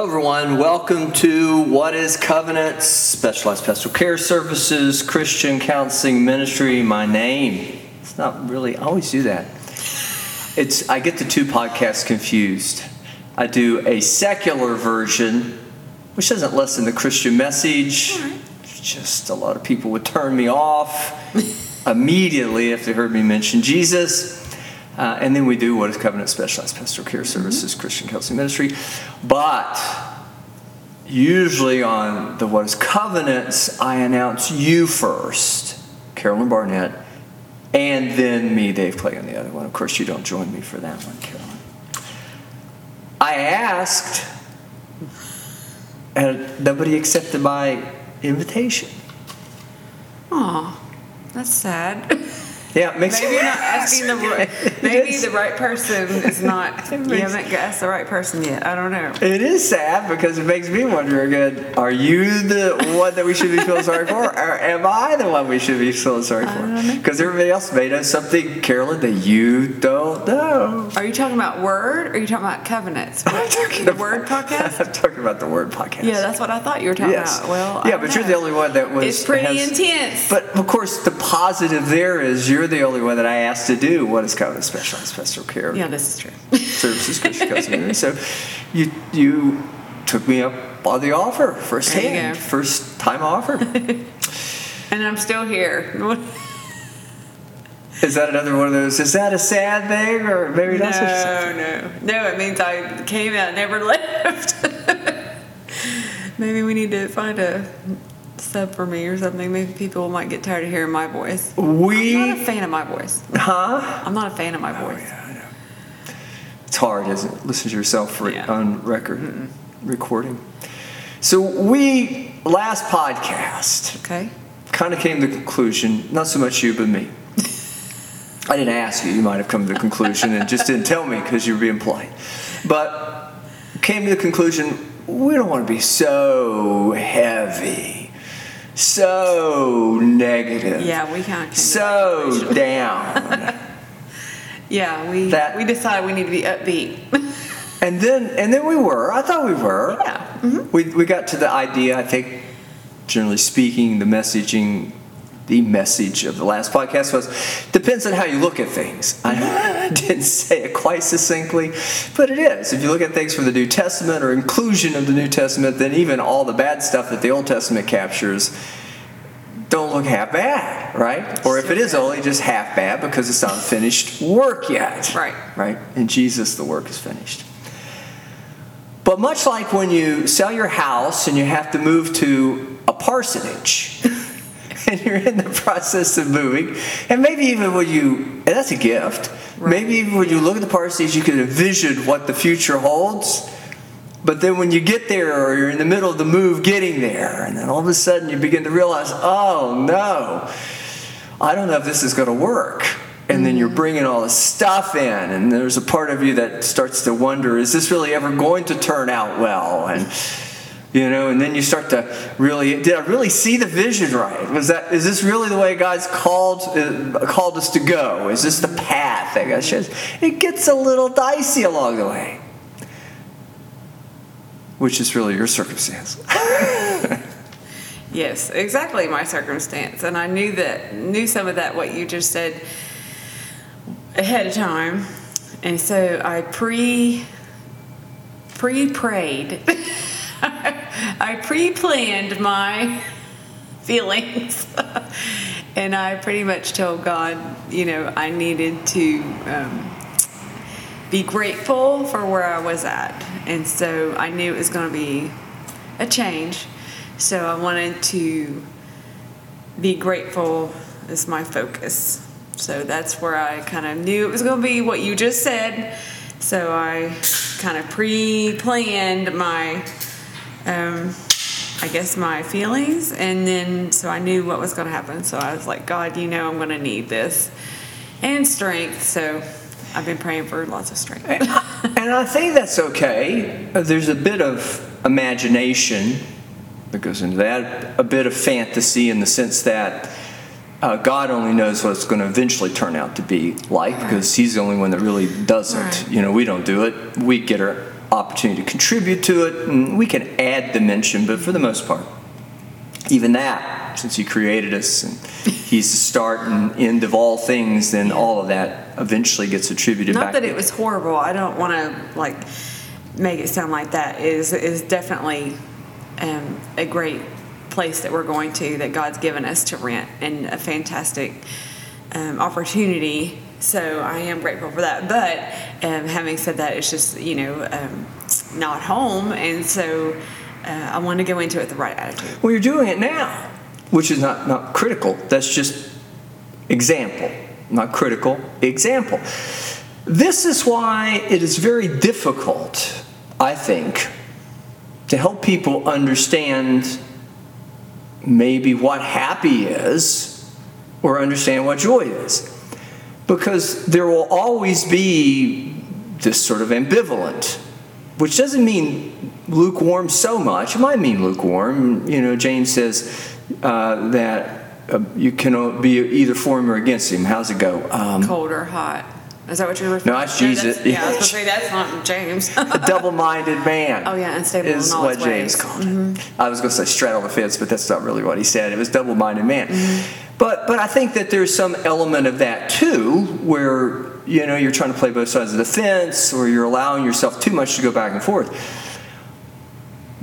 Hello, everyone. Welcome to What is Covenant Specialized Pastoral Care Services Christian Counseling Ministry. My name. It's not really. I always do that. It's. I get the two podcasts confused. I do a secular version, which doesn't lessen the Christian message. Just a lot of people would turn me off immediately if they heard me mention Jesus. Uh, and then we do what is Covenant Specialized Pastoral Care Services Christian Counseling Ministry. But usually on the What is Covenants, I announce you first, Carolyn Barnett, and then me, Dave Clay, on the other one. Of course, you don't join me for that one, Carolyn. I asked, and nobody accepted my invitation. Aw, that's sad. Yeah, Maybe you're not asking the right. Maybe the right person is not. You haven't asked the right person yet. I don't know. It is sad because it makes me wonder again, are you the one that we should be feeling sorry for? Or am I the one we should be feeling sorry for? Because everybody else may know something, Carolyn, that you don't know. Are you talking about word? Or are you talking about covenants? I'm talking the about- word podcast. I'm talking about the word podcast. Yeah, that's what I thought you were talking Yes. about. Well, I yeah, but you're the only one that was. It's pretty has- intense. But of course, the positive there is you're the only one that I asked to do what is Covenant Specialized Pastoral Care yeah, this is true. Services Christian. So you you took me up on the offer first There hand, first time offer. And I'm still here. Is that another one of those? Is that a sad thing, or maybe not such a sad no, no. It means I came out, never left. Maybe we need to find a sub for me or something. Maybe people might get tired of hearing my voice. thing? I'm not a We, fan of my voice. huh? I'm not a fan of my Oh voice. yeah, I know. It's hard, isn't it? Listen to yourself re- Yeah. on record recording. So we last podcast Okay. kind of came to the conclusion. Not so much you, but me. I didn't ask you. You might have come to the conclusion and just didn't tell me because you were being polite. But came to the conclusion we don't want to be so heavy, so negative, Yeah, we can't. so down. Yeah, we That- we decided we need to be upbeat. And then and then we were. I thought we were. Yeah. mm-hmm. We we got to the idea. I think, generally speaking, the messaging, the message of the last podcast was depends on how you look at things. I didn't say it quite succinctly, but it is. If you look at things from the New Testament or inclusion of the New Testament, then even all the bad stuff that the Old Testament captures don't look half bad, right? Or if it is only just half bad because it's not finished work yet. Right. Right? In Jesus, the work is finished. But much like when you sell your house and you have to move to a parsonage, and you're in the process of moving, and maybe even when you, and that's a gift, Right. maybe even when you look at the parsonage, you can envision what the future holds. But then when you get there, or you're in the middle of the move getting there, and then all of a sudden you begin to realize, oh no, I don't know if this is going to work. And then you're mm-hmm. bringing all this stuff in, and there's a part of you that starts to wonder, is this really ever going to turn out well? And you know, and then you start to really, did I really see the vision right? Was that, is this really the way God's called uh, called us to go? Is this the path that God shows? It gets a little dicey along the way, which is really your circumstance. yes, exactly my circumstance, and I knew that knew some of that what you just said ahead of time, and so I pre pre prayed. I pre planned my feelings. and I pretty much told God, you know, I needed to um, be grateful for where I was at. And so I knew it was going to be a change. So I wanted to be grateful as my focus. So that's where I kind of knew it was going to be what you just said. So I kind of pre planned my um, I guess my feelings, and then so I knew what was going to happen. So I was like, God, you know, I'm going to need this and strength. So I've been praying for lots of strength. and I think that's okay. There's a bit of imagination that goes into that, a bit of fantasy in the sense that uh, God only knows what it's going to eventually turn out to be like because He's the only one that really does it. Right. You know, we don't do it. We get our opportunity to contribute to it, and we can add dimension, but for the most part, even that, since He created us and He's the start and end of all things, then all of that eventually gets attributed back. Not that it was horrible. I don't want to like make it sound like that. It is is definitely um, a great place that we're going to that God's given us to rent and a fantastic um, opportunity. So I am grateful for that. But um, having said that, it's just you know um, not home, and so uh, I want to go into it with the right attitude. Well, you're doing it now, which is not, not critical. That's just example, not critical, example. This is why it is very difficult, I think, to help people understand maybe what happy is or understand what joy is. Because there will always be this sort of ambivalent, which doesn't mean lukewarm so much. It might mean lukewarm. You know, James says uh, that uh, you can be either for him or against him. How's it go? Um, Cold or hot? Is that what you're referring? To? No, that's Jesus. that's- yeah, I was gonna say that's not James. a double-minded man. Oh, yeah, unstable in is all what James ways. called it. I was going to say straddle the fence, but that's not really what he said. It was double-minded man. But but I think that there's some element of that too, where you know you're trying to play both sides of the fence, or you're allowing yourself too much to go back and forth.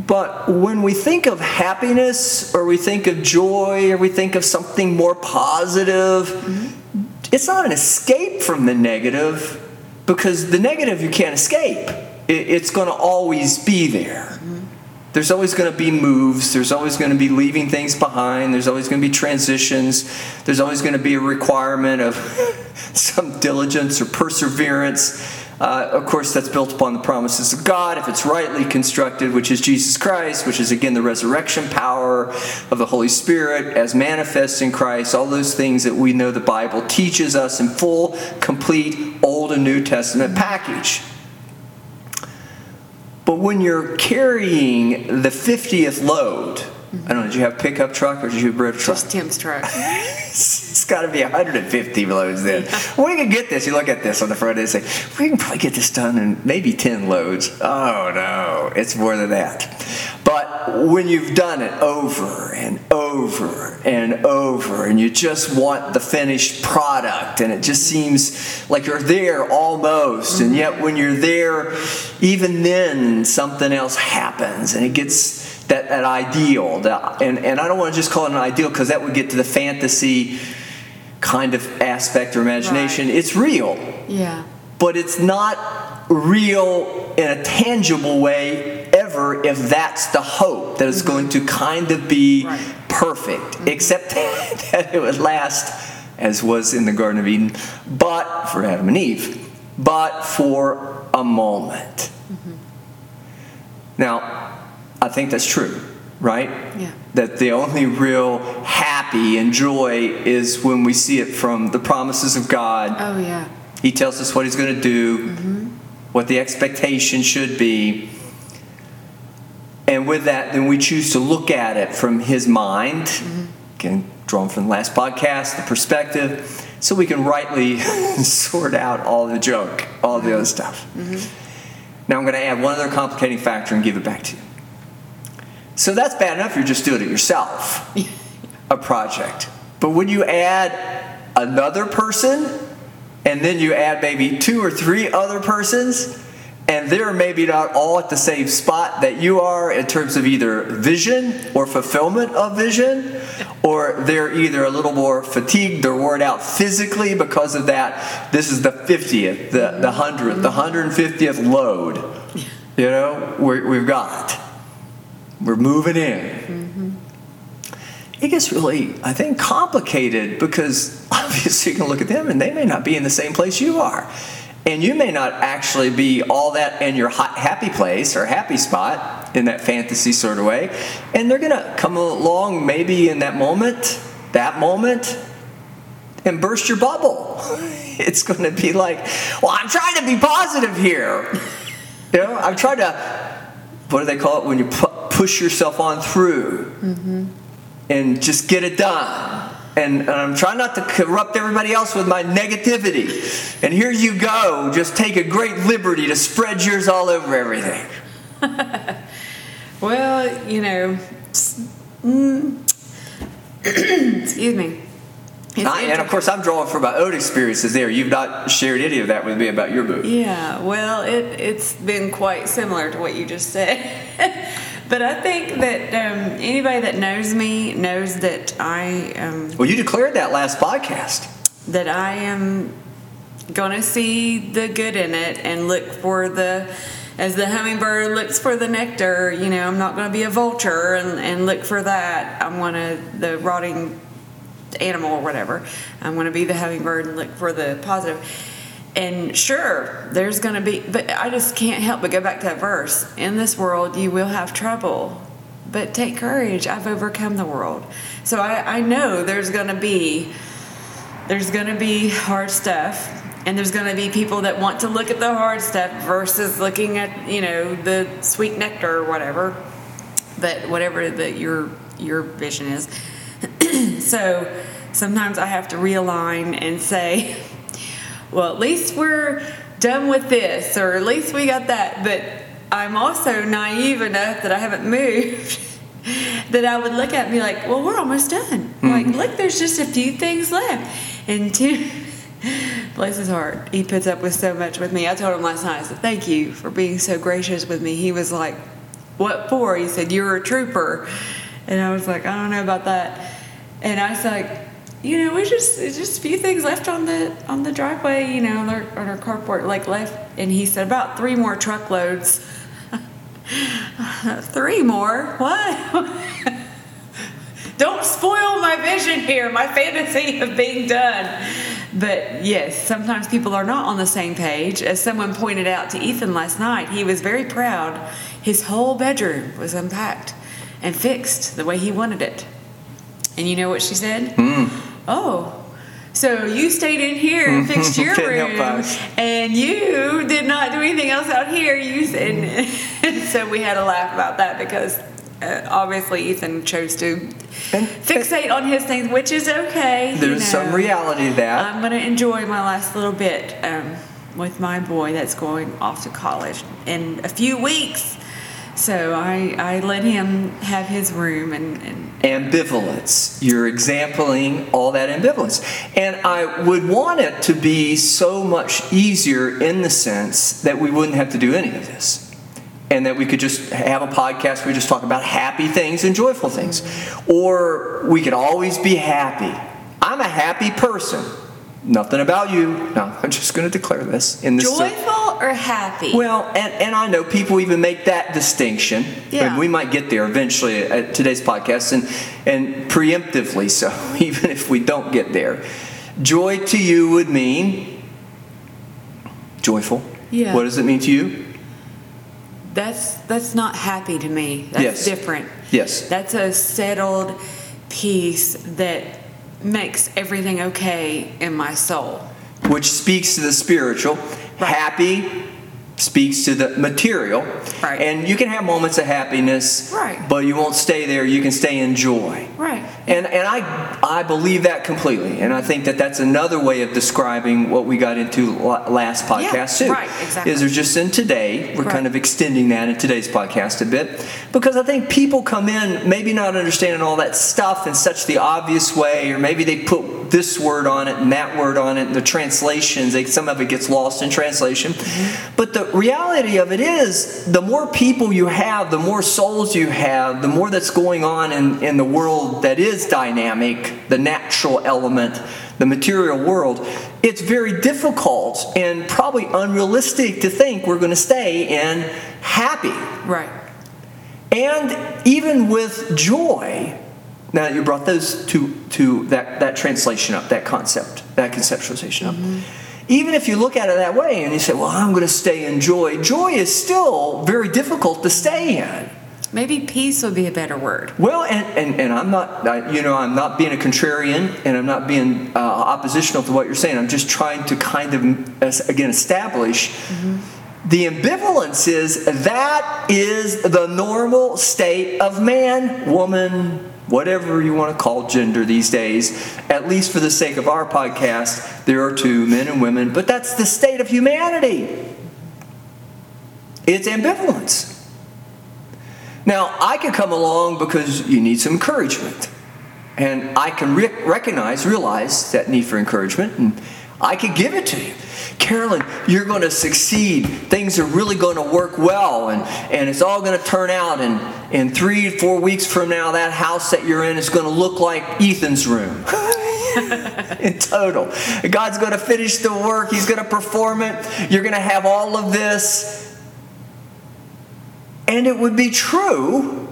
But when we think of happiness, or we think of joy, or we think of something more positive, mm-hmm. it's not an escape from the negative because the negative you can't escape. It- It's going to always be there. There's always going to be moves. There's always going to be leaving things behind. There's always going to be transitions. There's always going to be a requirement of some diligence or perseverance. Uh, of course, that's built upon the promises of God if it's rightly constructed, which is Jesus Christ, which is again the resurrection power of the Holy Spirit as manifest in Christ. All those things that we know the Bible teaches us in full, complete Old and New Testament package. But when you're carrying the 50th load, I don't know, did you have a pickup truck or did you have a bread truck? Just Tim's truck. it's got to be 150 loads then. We can get this. You look at this on the front and say, we can probably get this done in maybe 10 loads. Oh no, it's more than that. But when you've done it over and over and over, and you just want the finished product, and it just seems like you're there almost, and mm-hmm. yet when you're there, even then something else happens, and it gets that, that ideal. That, and, and I don't want to just call it an ideal because that would get to the fantasy kind of aspect or imagination. Right. It's real, Yeah. but it's not real in a tangible way ever if that's the hope that it's mm-hmm. going to kind of be Right. perfect, mm-hmm. except that it would last as was in the Garden of Eden, but for Adam and Eve, but for a moment. Mm-hmm. Now, I think that's true, right? Yeah. That the only real happy and joy is when we see it from the promises of God. Oh yeah. He tells us what He's going to do, mm-hmm. what the expectation should be. And with that, then we choose to look at it from His mind, Mm-hmm. again, drawn from the last podcast, the perspective, so we can rightly sort out all the junk, all the other stuff. Mm-hmm. Now I'm going to add one other complicating factor and give it back to you. So that's bad enough, you're just doing it yourself, a project. But when you add another person, and then you add maybe two or three other persons, and they're maybe not all at the same spot that you are in terms of either vision or fulfillment of vision, or they're either a little more fatigued or worn out physically because of that. This is the 50th, the, the 100th, the 150th load, you know, we're, we've got. We're moving in. Mm-hmm. It gets really, I think, complicated because obviously you can look at them and they may not be in the same place you are. And you may not actually be all that in your ha- happy place or happy spot in that fantasy sort of way. And they're going to come along maybe in that moment, that moment, and burst your bubble. It's going to be like, well, I'm trying to be positive here. You know, I'm trying to, what do they call it when you pu- push yourself on through and just get it done? and, and I'm trying not to corrupt everybody else with my negativity. And here you go, just take a great liberty to spread yours all over everything. Well, you know, mm, excuse me. I, and of course, I'm drawing from my own experiences there. You've not shared any of that with me about your book. Yeah, well, it, it's been quite similar to what you just said. but I think that um, anybody that knows me knows that I um, Well, you declared that last podcast. that I am going to see the good in it and look for the as the hummingbird looks for the nectar you know i'm not going to be a vulture and, and look for that. I'm going to the rotting animal or whatever. I'm going to be the hummingbird and look for the positive and sure there's going to be but i just can't help but go back to that verse in this world you will have trouble but take courage i've overcome the world. So i, I know there's going to be there's going to be hard stuff and there's going to be people that want to look at the hard stuff versus looking at you know the sweet nectar or whatever but whatever that your your vision is. So sometimes i have to realign and say well at least we're done with this or at least we got that. But i'm also naive enough that i haven't moved that i would look at and be like well we're almost done. Hmm. Like look there's just a few things left. And two bless his heart he puts up with so much with me. I told him last night i said thank you for being so gracious with me. He was like what for? He said you're a trooper. And i was like i don't know about that. And i was like you know we just it's just a few things left on the on the driveway you know on our, on our carport like left and he said about three more truckloads three more what don't spoil my vision here, my fantasy of being done. But yes, sometimes people are not on the same page. As someone pointed out to Ethan last night, he was very proud. His whole bedroom was unpacked and fixed the way he wanted it. And you know what she said? Hmm. Oh, so you stayed in here and fixed your room, and you did not do anything else out here. You and, and so we had a laugh about that because uh, obviously Ethan chose to And- fixate on his things, which is okay. you There's some reality to that. I'm going to enjoy my last little bit um, with my boy that's going off to college in a few weeks. So I, I let him have his room and, and ambivalence. You're exempling all that ambivalence. And I would want it to be so much easier in the sense that we wouldn't have to do any of this. And that we could just have a podcast where we just talk about happy things and joyful things. Or we could always be happy. I'm a happy person. Nothing about you. No, I'm just going to declare this in this. joyful or happy. Well, and, and I know people even make that distinction. Yeah. And we might get there eventually at today's podcast and, and preemptively so, even if we don't get there. Joy to you would mean joyful. Yeah. What does it mean to you? that's that's not happy to me. That's Yes. different. Yes. That's a settled peace that makes everything okay in my soul. Which speaks to the spiritual. Right. Happy speaks to the material. Right. And you can have moments of happiness, Right. but you won't stay there. You can stay in joy. Right. And, and I, I believe that completely. And I think that that's another way of describing what we got into last podcast, too. right, exactly. Is there's just in today, we're Right. kind of extending that in today's podcast a bit. Because I think people come in maybe not understanding all that stuff in such the obvious way, or maybe they put this word on it and that word on it, and the translations, they, some of it gets lost in translation. But the reality of it is, the more people you have, the more souls you have, the more that's going on in, in the world that is dynamic, the natural element, the material world, it's very difficult and probably unrealistic to think we're going to stay in happy. Right. And even with joy, now that you brought those to, to that, that translation up, that concept, that conceptualization up, even if you look at it that way and you say, well, I'm going to stay in joy, joy is still very difficult to stay in. Maybe peace would be a better word. Well, and, and, and I'm not, I, you know, I'm not being a contrarian and I'm not being uh, oppositional to what you're saying. I'm just trying to kind of, again, establish The ambivalence is that is the normal state of man, woman, whatever you want to call gender these days. At least for the sake of our podcast, there are two men and women, but that's the state of humanity. It's ambivalence. Now, I can come along because you need some encouragement. And I can re- recognize, realize that need for encouragement, and I can give it to you. Carolyn, you're going to succeed. Things are really going to work well, and, and it's all going to turn out. And in three, four weeks from now, that house that you're in is going to look like Ethan's room. in total. God's going to finish the work, He's going to perform it. You're going to have all of this. And it would be true,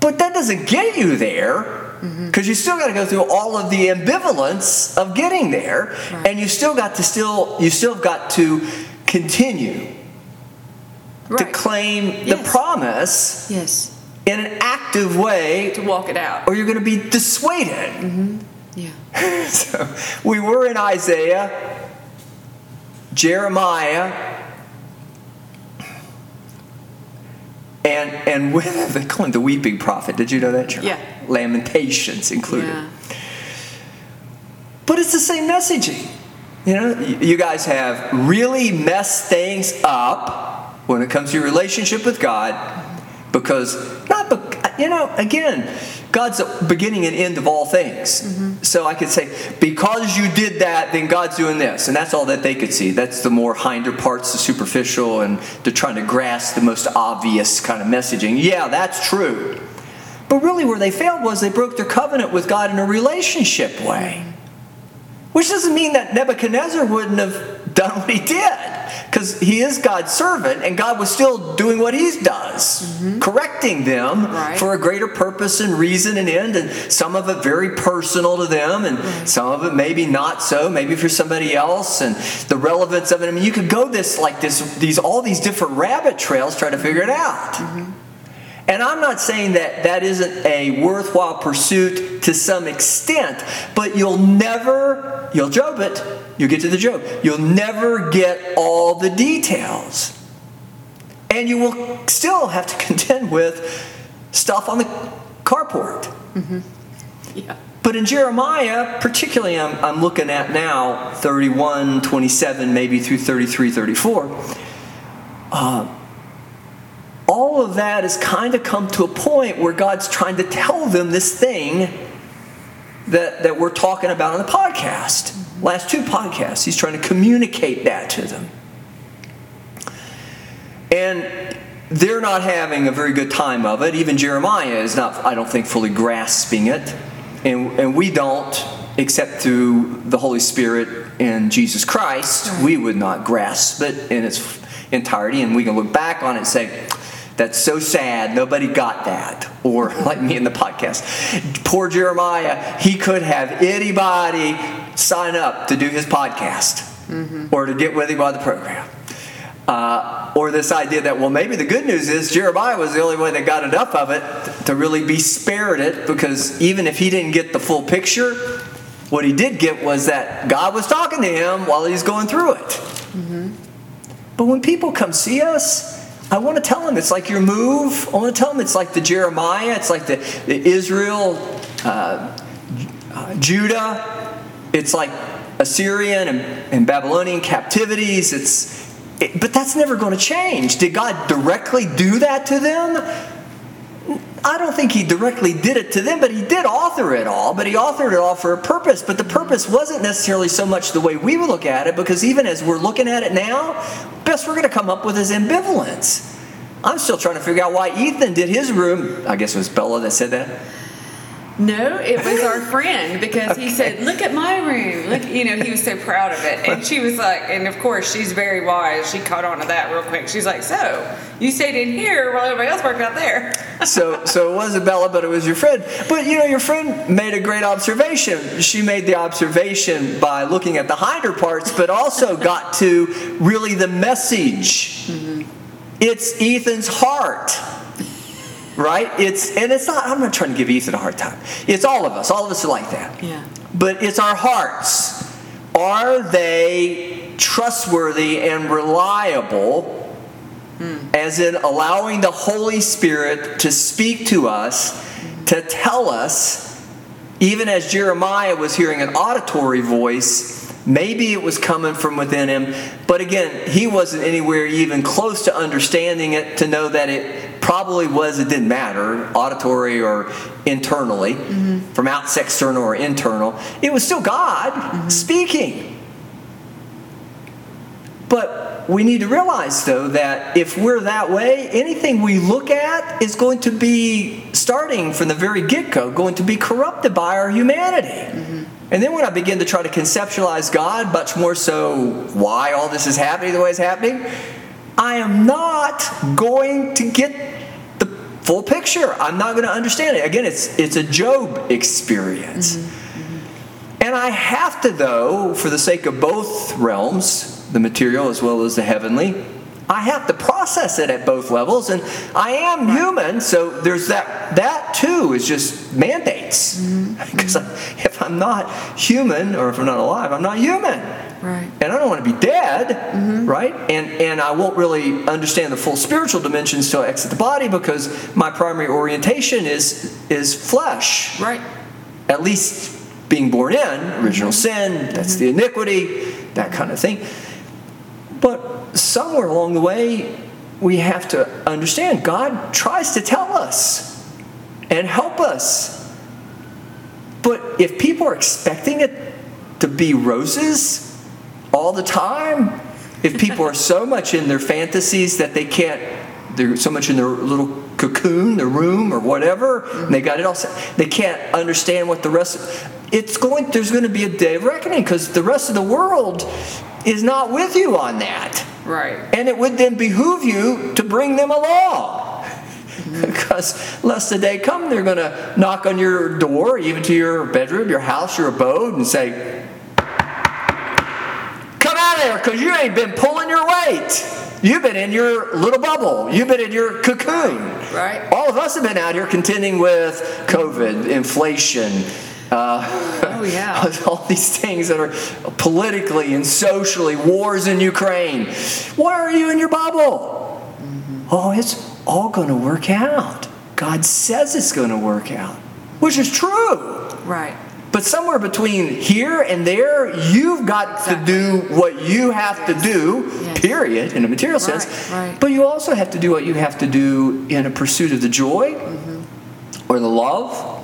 but that doesn't get you there because mm-hmm. you still got to go through all of the ambivalence of getting there right. and you still got to still you still got to continue right. to claim yes. the promise yes in an active way to walk it out or you're going to be dissuaded mm-hmm. yeah so we were in isaiah jeremiah And and with they call him the weeping prophet. Did you know that? Yeah. Lamentations included. Yeah. But it's the same messaging. You know, you guys have really messed things up when it comes to your relationship with God because not you know again God's the beginning and end of all things. Mm-hmm. So I could say, because you did that, then God's doing this. And that's all that they could see. That's the more hinder parts, the superficial, and they're trying to grasp the most obvious kind of messaging. Yeah, that's true. But really, where they failed was they broke their covenant with God in a relationship way. Which doesn't mean that Nebuchadnezzar wouldn't have done what he did, because he is God's servant, and God was still doing what he does, mm-hmm. correcting them right. for a greater purpose and reason and end, and some of it very personal to them, and right. some of it maybe not so, maybe for somebody else, and the relevance of it. I mean, you could go this like this, these all these different rabbit trails try to figure it out. Mm-hmm. And I'm not saying that that isn't a worthwhile pursuit to some extent, but you'll never, you'll job it, you'll get to the joke. You'll never get all the details. And you will still have to contend with stuff on the carport. Mm-hmm. Yeah. But in Jeremiah, particularly I'm, I'm looking at now 31, 27, maybe through 33, 34. Uh, all of that has kind of come to a point where God's trying to tell them this thing that, that we're talking about on the podcast. Last two podcasts, he's trying to communicate that to them. And they're not having a very good time of it. Even Jeremiah is not, I don't think, fully grasping it. And, and we don't, except through the Holy Spirit and Jesus Christ, we would not grasp it in its entirety. And we can look back on it and say, that's so sad. Nobody got that. Or like me in the podcast. Poor Jeremiah, he could have anybody sign up to do his podcast mm-hmm. or to get with him on the program. Uh, or this idea that, well, maybe the good news is Jeremiah was the only one that got enough of it to really be spared it because even if he didn't get the full picture, what he did get was that God was talking to him while he's going through it. Mm-hmm. But when people come see us, I want to tell it's like your move. I want to tell them it's like the Jeremiah, it's like the, the Israel, uh, uh, Judah, it's like Assyrian and, and Babylonian captivities. It's, it, but that's never going to change. Did God directly do that to them? I don't think he directly did it to them, but he did author it all, but he authored it all for a purpose. But the purpose wasn't necessarily so much the way we would look at it, because even as we're looking at it now, best we're going to come up with is ambivalence. I'm still trying to figure out why Ethan did his room. I guess it was Bella that said that. No, it was our friend because he said, "Look at my room." Look, you know, he was so proud of it, and she was like, and of course she's very wise. She caught on to that real quick. She's like, "So you stayed in here while everybody else worked out there." so, so it wasn't Bella, but it was your friend. But you know, your friend made a great observation. She made the observation by looking at the hinder parts, but also got to really the message. Mm-hmm. It's Ethan's heart right? It's and it's not. I'm not trying to give Ethan a hard time. It's all of us. All of us are like that. Yeah. But it's our hearts. Are they trustworthy and reliable, hmm. as in allowing the Holy Spirit to speak to us, to tell us, even as Jeremiah was hearing an auditory voice. Maybe it was coming from within him, but again, he wasn't anywhere even close to understanding it to know that it probably was, it didn't matter, auditory or internally, mm-hmm. from outside external or internal. It was still God mm-hmm. speaking. But we need to realize, though, that if we're that way, anything we look at is going to be, starting from the very get go, going to be corrupted by our humanity. Mm-hmm. And then when I begin to try to conceptualize God, much more so why all this is happening the way it's happening, I am not going to get the full picture. I'm not going to understand it. Again, it's, it's a Job experience. Mm-hmm. Mm-hmm. And I have to, though, for the sake of both realms, the material as well as the heavenly, I have to process it at both levels. And I am human, so there's that. That too is just mandates. Mm-hmm. Because if I'm not human, or if I'm not alive, I'm not human. Right. And I don't want to be dead, mm-hmm. right? And and I won't really understand the full spiritual dimensions till I exit the body because my primary orientation is is flesh Right. at least being born in, original mm-hmm. sin, that's the iniquity, that kind of thing. But somewhere along the way, we have to understand God tries to tell us and help us. But if people are expecting it to be roses all the time, if people are so much in their fantasies that they can't, they're so much in their little cocoon, their room, or whatever, and they got it all set, they can't understand what the rest. It's going. There's going to be a day of reckoning because the rest of the world is not with you on that. Right. And it would then behoove you to bring them along. Mm-hmm. Because lest the day come, they're going to knock on your door, even to your bedroom, your house, your abode, and say, Come out of there because you ain't been pulling your weight. You've been in your little bubble. You've been in your cocoon. Right. All of us have been out here contending with COVID, inflation, uh, Oh, yeah. all these things that are politically and socially, wars in Ukraine. Why are you in your bubble? Oh, it's all going to work out. God says it's going to work out, which is true. Right. But somewhere between here and there, you've got Exactly. to do what you have to do, Yes. period, in a material Right, sense. right. But you also have to do what you have to do in a pursuit of the joy Mm-hmm. or the love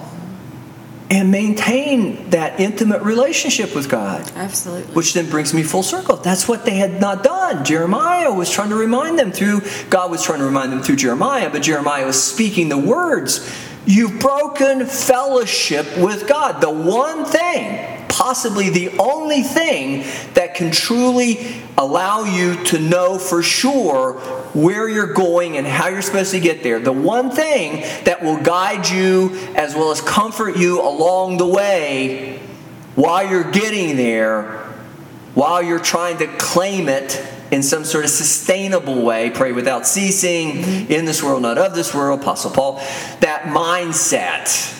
and maintain that intimate relationship with God. Absolutely. Which then brings me full circle. That's what they had not done. Jeremiah was trying to remind them through, God was trying to remind them through Jeremiah, but Jeremiah was speaking the words. You've broken fellowship with God. The one thing, possibly the only thing, that can truly allow you to know for sure where you're going and how you're supposed to get there. The one thing that will guide you as well as comfort you along the way while you're getting there, while you're trying to claim it in some sort of sustainable way, pray without ceasing, in this world, not of this world, Apostle Paul, that mindset.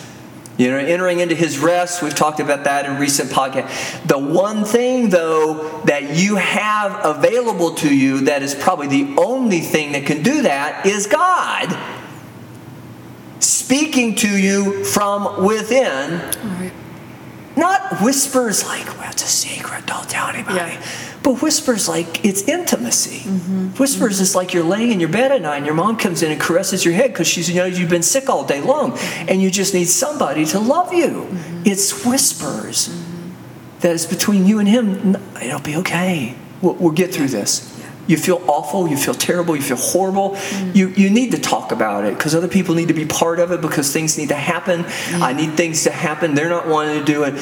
You know, entering into his rest, we've talked about that in recent podcast. The one thing, though, that you have available to you that is probably the only thing that can do that is God speaking to you from within Right. Not whispers like, well, it's a secret, don't tell anybody. Yeah. But whispers like it's intimacy. Mm-hmm. Whispers is like you're laying in your bed at night and your mom comes in and caresses your head because she's you know you've been sick all day long mm-hmm. and you just need somebody to love you. Mm-hmm. It's whispers that is between you and him. "N- It'll be okay. We'll, we'll get through this. You feel awful, you feel terrible, you feel horrible. Mm. You, you need to talk about it because other people need to be part of it because things need to happen. Mm. I need things to happen. They're not wanting to do it.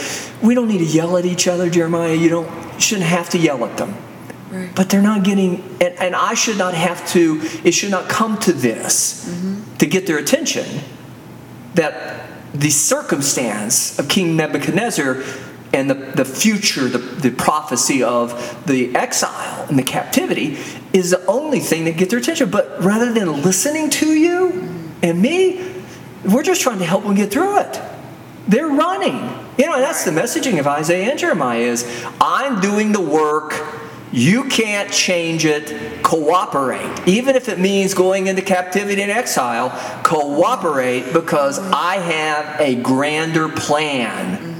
We don't need to yell at each other, Jeremiah. You don't you shouldn't have to yell at them. Right. But they're not getting, and, and I should not have to, it should not come to this mm-hmm. to get their attention that the circumstance of King Nebuchadnezzar and the, the future, the, the prophecy of the exile and the captivity is the only thing that gets their attention. But rather than listening to you and me, we're just trying to help them get through it. They're running. You know, that's the messaging of Isaiah and Jeremiah is I'm doing the work, You can't change it. Cooperate. Even if it means going into captivity and exile, cooperate because I have a grander plan.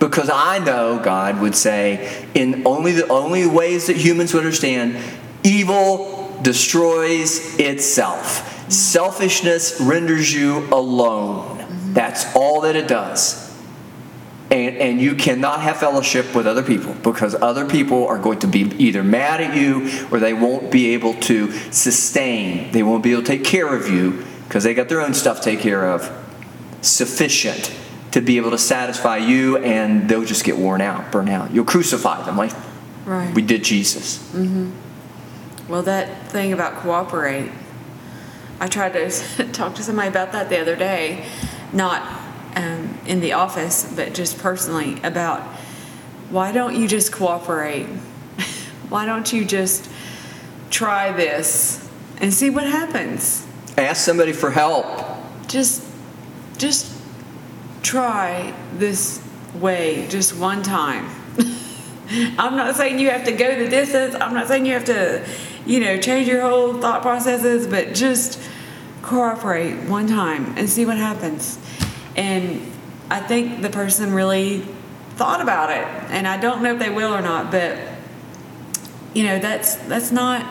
Because I know God would say, in only the only ways that humans would understand, evil destroys itself. Selfishness renders you alone. Mm-hmm. That's all that it does. And, and you cannot have fellowship with other people because other people are going to be either mad at you or they won't be able to sustain. They won't be able to take care of you because they got their own stuff to take care of. Sufficient to be able to satisfy you and they'll just get worn out, burn out. You'll crucify them like Right. we did Jesus. Well, that thing about cooperate, I tried to talk to somebody about that the other day, not um, in the office, but just personally about why don't you just cooperate? why don't you just try this and see what happens? Ask somebody for help. Just, just try this way just one time. I'm not saying you have to go the distance. I'm not saying you have to, you know, change your whole thought processes, but just cooperate one time and see what happens. And I think the person really thought about it, and I don't know if they will or not, but you know, that's that's not.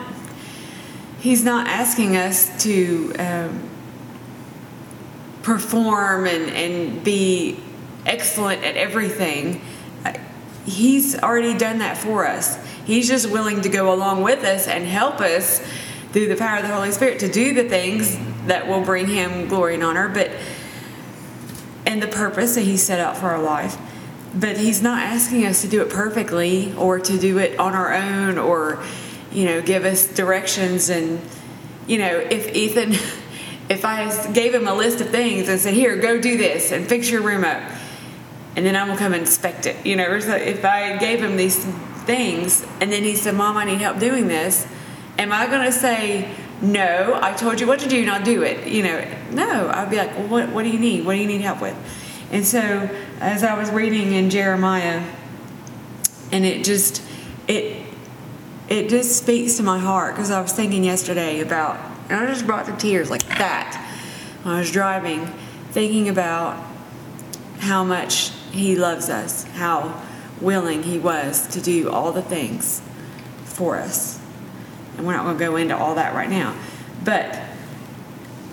He's not asking us to um, perform and, and be excellent at everything. He's already done that for us. He's just willing to go along with us and help us through the power of the Holy Spirit to do the things that will bring Him glory and honor, but and the purpose that He set out for our life. But He's not asking us to do it perfectly or to do it on our own or, you know, give us directions. And, you know, if Ethan, if I gave him a list of things and said, here, go do this and fix your room up, and then I'm gonna come inspect it. You know, so if I gave him these things and then he said, Mom, I need help doing this, am I gonna say, No, I told you what to do, now do it? You know, no. I'd be like, Well, what, what do you need? What do you need help with? And so as I was reading in Jeremiah, and it just it it just speaks to my heart because I was thinking yesterday about, and I just brought to tears like that when I was driving, thinking about how much He loves us, how willing He was to do all the things for us. And we're not going to go into all that right now. But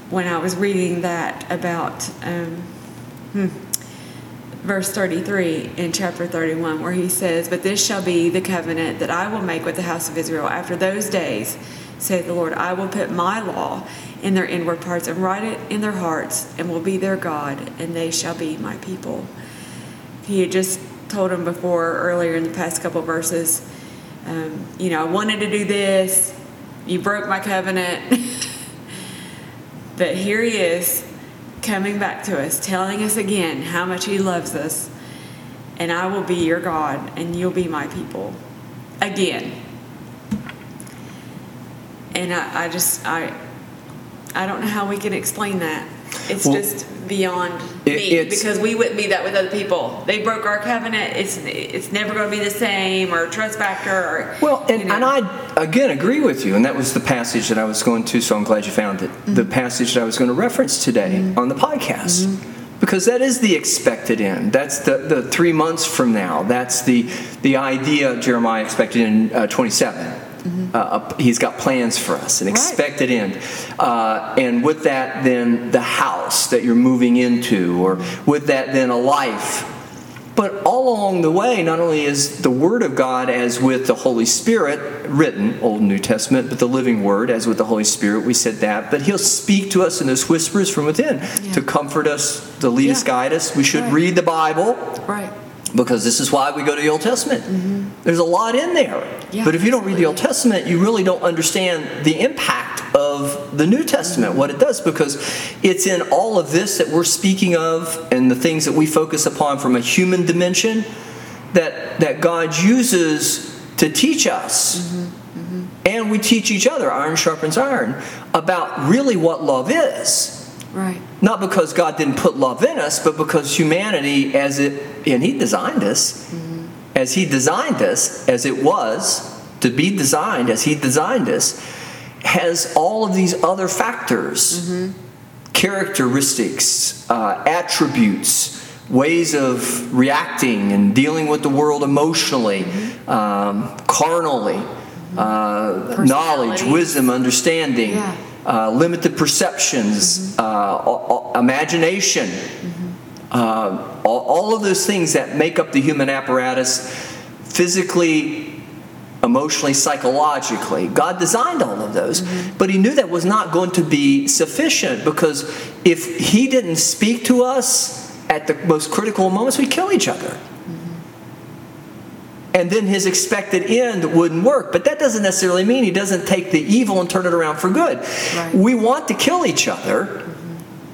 when I was reading that about um, hmm, verse 33 in chapter 31, where he says, But this shall be the covenant that I will make with the house of Israel after those days, saith the Lord. I will put my law in their inward parts and write it in their hearts, and will be their God, and they shall be my people. He had just told them before, earlier in the past couple verses, um, you know, I wanted to do this, you broke my covenant. but here he is coming back to us, telling us again how much He loves us. And I will be your God, and you'll be my people. Again. And I, I just, I, I don't know how we can explain that. It's Well, just beyond it- me because we wouldn't be that with other people. They broke our covenant. It's it's never going to be the same or trust factor or Well, and, you know. and I again agree with you, and that was the passage that I was going to. So I'm glad you found it. The Mm-hmm. passage that I was going to reference today on the podcast, because that is the expected end. That's the, the three months from now. That's the the idea Jeremiah expected in uh, 27. Uh, uh, he's got plans for us, an Mm-hmm. Right. expected end, uh, and with that, then the house that you're moving into, or with that, then a life but all along the way, not only is the Word of God as with the Holy Spirit written, Old and New Testament, but the living Word as with the Holy Spirit, we said that. But He'll speak to us in those whispers from within to comfort us, to lead us, guide us. We should Right. read the Bible right. Because this is why we go to the Old Testament. Mm-hmm. There's a lot in there. Yeah, but if you don't read the Old Testament, you really don't understand the impact of the New Testament, what it does, because it's in all of this that we're speaking of and the things that we focus upon from a human dimension that, that God uses to teach us. Mm-hmm. Mm-hmm. And we teach each other, iron sharpens iron, about really what love is. Right. Not because God didn't put love in us, but because humanity, as it, and He designed us, as He designed us, as it was, to be designed as He designed us has all of these other factors, characteristics, uh, attributes, ways of reacting and dealing with the world emotionally, um, carnally, uh, knowledge, wisdom, understanding, Yeah. Uh, limited perceptions, uh, a- a- imagination. Uh, all, all of those things that make up the human apparatus physically emotionally psychologically. God designed all of those but he knew that was not going to be sufficient because if he didn't speak to us at the most critical moments we kill each other and then his expected end wouldn't work. But that doesn't necessarily mean he doesn't take the evil and turn it around for good. Right. We want to kill each other,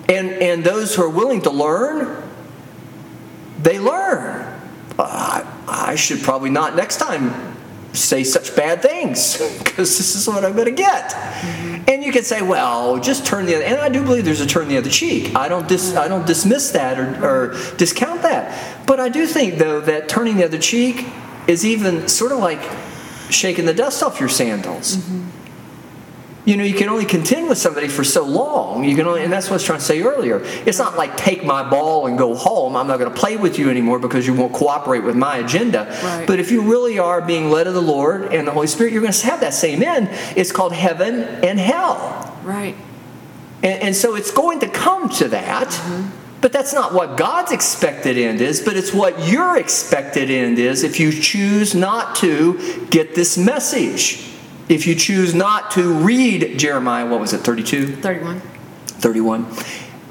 and, and those who are willing to learn, they learn. Uh, I, I should probably not next time say such bad things because this is what I'm going to get. And you can say, well, just turn the other. And I do believe there's a turn the other cheek. I don't dis, I don't dismiss that or, or discount that. But I do think though that turning the other cheek is even sort of like shaking the dust off your sandals. Mm-hmm. You know, you can only contend with somebody for so long. You can only, and that's what I was trying to say earlier. It's not like take my ball and go home. I'm not going to play with you anymore because you won't cooperate with my agenda. Right. But if you really are being led of the Lord and the Holy Spirit, you're going to have that same end. It's called heaven and hell. Right. And, and so it's going to come to that. Mm-hmm. But that's not what God's expected end is, but it's what your expected end is if you choose not to get this message. If you choose not to read Jeremiah, what was it, 32? 31. 31.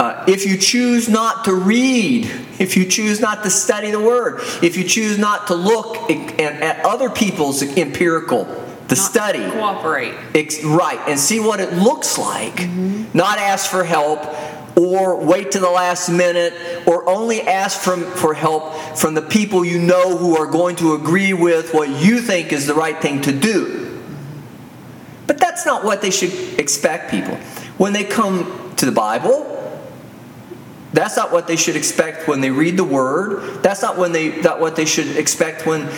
Uh, if you choose not to read, if you choose not to study the Word, if you choose not to look at, at other people's empirical, to study, Cooperate. Ex- right, and see what it looks like. Not ask for help or wait to the last minute or only ask from, for help from the people you know who are going to agree with what you think is the right thing to do. But that's not what they should expect people. When they come to the Bible, that's not what they should expect when they read the Word. That's not when they not what they should expect when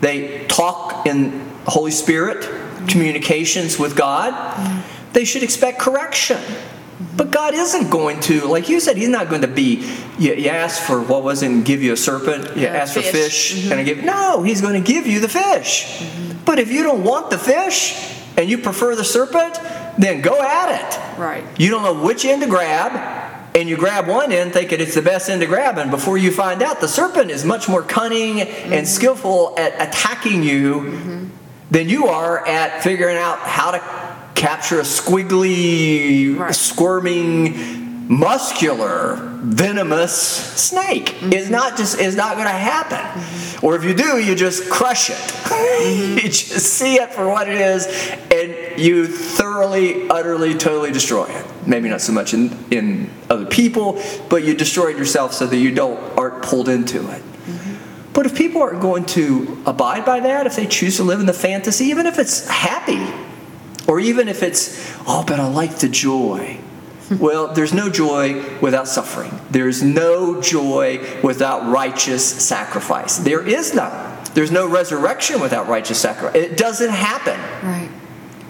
they talk in Holy Spirit, communications with God. They should expect correction. But God isn't going to, like you said, He's not going to be. You, you ask for what was it and give you a serpent. You ask for fish. fish mm-hmm. and I give. No, He's going to give you the fish. Mm-hmm. But if you don't want the fish and you prefer the serpent, then go at it. Right. You don't know which end to grab, and you grab one end thinking it's the best end to grab, and before you find out, the serpent is much more cunning and mm-hmm. skillful at attacking you than you are at figuring out how to capture a squiggly, Right. squirming, muscular, venomous snake. Mm-hmm. It's not just it's not going to happen. Mm-hmm. Or if you do, you just crush it. Mm-hmm. you just see it for what it is, and you thoroughly, utterly, totally destroy it. Maybe not so much in, in other people, but you destroy it yourself so that you don't aren't pulled into it. But if people aren't going to abide by that, if they choose to live in the fantasy, even if it's happy, or even if it's, oh, but I like the joy. Well, there's no joy without suffering. There's no joy without righteous sacrifice. There is none. There's no resurrection without righteous sacrifice. It doesn't happen. Right.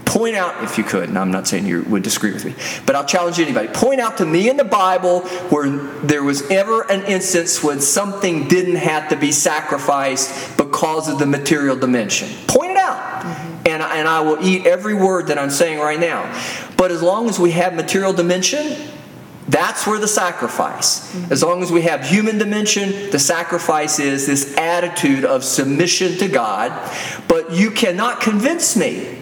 Point out, if you could, and I'm not saying you would disagree with me, but I'll challenge anybody. Point out to me in the Bible where there was ever an instance when something didn't have to be sacrificed because of the material dimension. Point it out. And, and I will eat every word that I'm saying right now. But as long as we have material dimension, that's where the sacrifice. Mm-hmm. As long as we have human dimension, the sacrifice is this attitude of submission to God. But you cannot convince me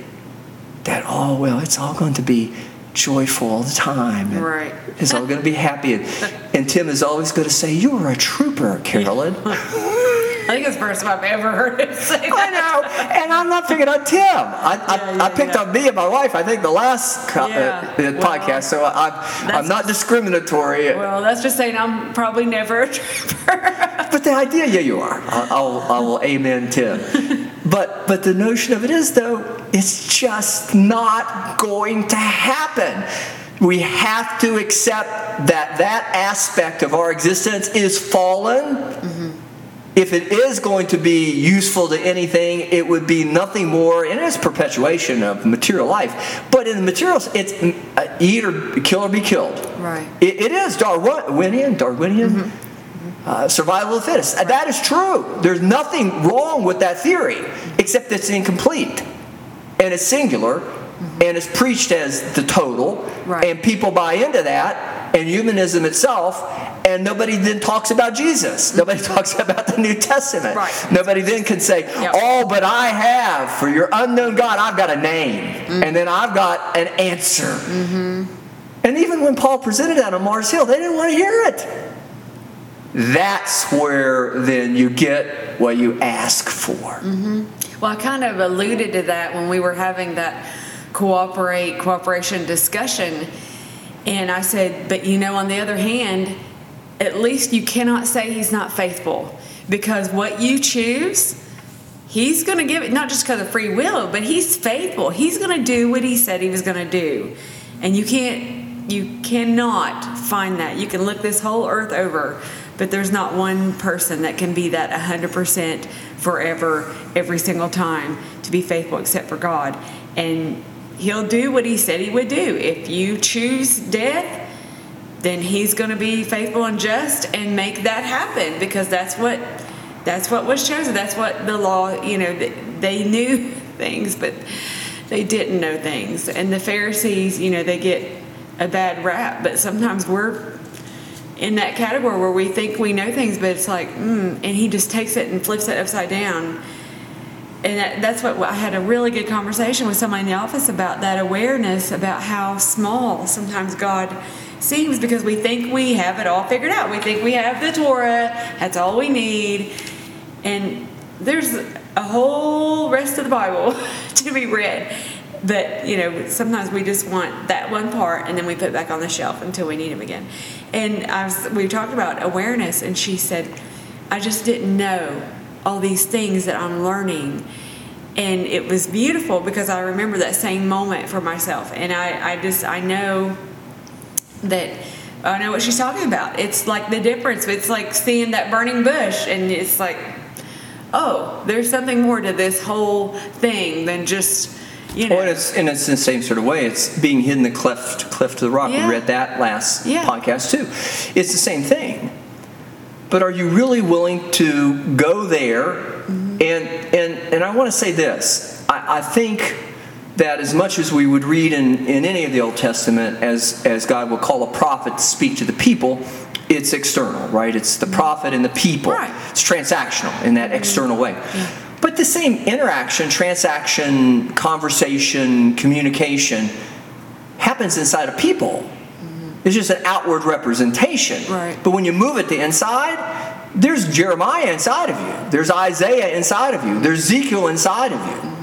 that, oh, well, it's all going to be joyful all the time. and Right. It's all going to be happy. And, and Tim is always going to say, You are a trooper, Carolyn. I think it's the first time I've ever heard it say I know, and I'm not picking on Tim. I, I, Yeah, yeah, I picked yeah. on me and my wife. I think the last co- Yeah, uh, well, podcast, so I, I'm, I'm not discriminatory. Well, that's just saying I'm probably never a trooper. But the idea, yeah, you are. I, I'll, I will amen Tim. But but the notion of it is though, it's just not going to happen. We have to accept that that aspect of our existence is fallen. If it is going to be useful to anything, it would be nothing more, and it's perpetuation of material life. But in the materials, it's uh, eat or kill or be killed. Right. It, it is Darwinian, Darwinian uh, survival of the fittest. Uh, That is true. There's nothing wrong with that theory, except it's incomplete and it's singular Mm-hmm. and it's preached as the total, Right. and people buy into that and humanism itself. And nobody then talks about Jesus. Nobody mm-hmm. talks about the New Testament. Right. Nobody then can say, Yep. Oh, but I have, for your unknown God, I've got a name. Mm. And then I've got an answer. Mm-hmm. And even when Paul presented that on Mars Hill, they didn't want to hear it. That's where then you get what you ask for. Well, I kind of alluded to that when we were having that cooperate cooperation discussion, and I said, but you know, on the other hand, at least you cannot say he's not faithful because what you choose, he's going to give it not just because of free will, but he's faithful. He's going to do what he said he was going to do, and you can't. You cannot find that. You can look this whole earth over, but there's not one person that can be that 100% forever, every single time to be faithful except for God. And He'll do what He said He would do. If you choose death, then He's going to be faithful and just and make that happen because that's what that's what was chosen. That's what the law. You know, they knew things, but they didn't know things. And the Pharisees, you know, they get a bad rap, but sometimes we're in that category where we think we know things, but it's like, mm, and he just takes it and flips it upside down. And that, that's what I had a really good conversation with somebody in the office about that awareness about how small sometimes God seems because we think we have it all figured out. We think we have the Torah, that's all we need. And there's a whole rest of the Bible to be read. But you know, sometimes we just want that one part, and then we put it back on the shelf until we need him again. And I was, we talked about awareness, and she said, "I just didn't know all these things that I'm learning." And it was beautiful because I remember that same moment for myself, and I, I just I know that I know what she's talking about. It's like the difference. It's like seeing that burning bush, and it's like, oh, there's something more to this whole thing than just, you know. Well, and it's, and it's in the same sort of way. It's being hidden the cleft, cleft to the rock. Yeah. We read that last Yeah. podcast too. It's the same thing. But are you really willing to go there? Mm-hmm. And and and I want to say this. I, I think that as much as we would read in, in any of the Old Testament as as God would call a prophet to speak to the people, it's external, right? It's the prophet and the people. Right. Mm-hmm. It's transactional in that external way. But the same interaction, transaction, conversation, communication happens inside of people. It's just an outward representation. Right. But when you move it to inside, there's Jeremiah inside of you. There's Isaiah inside of you. There's Ezekiel inside of you.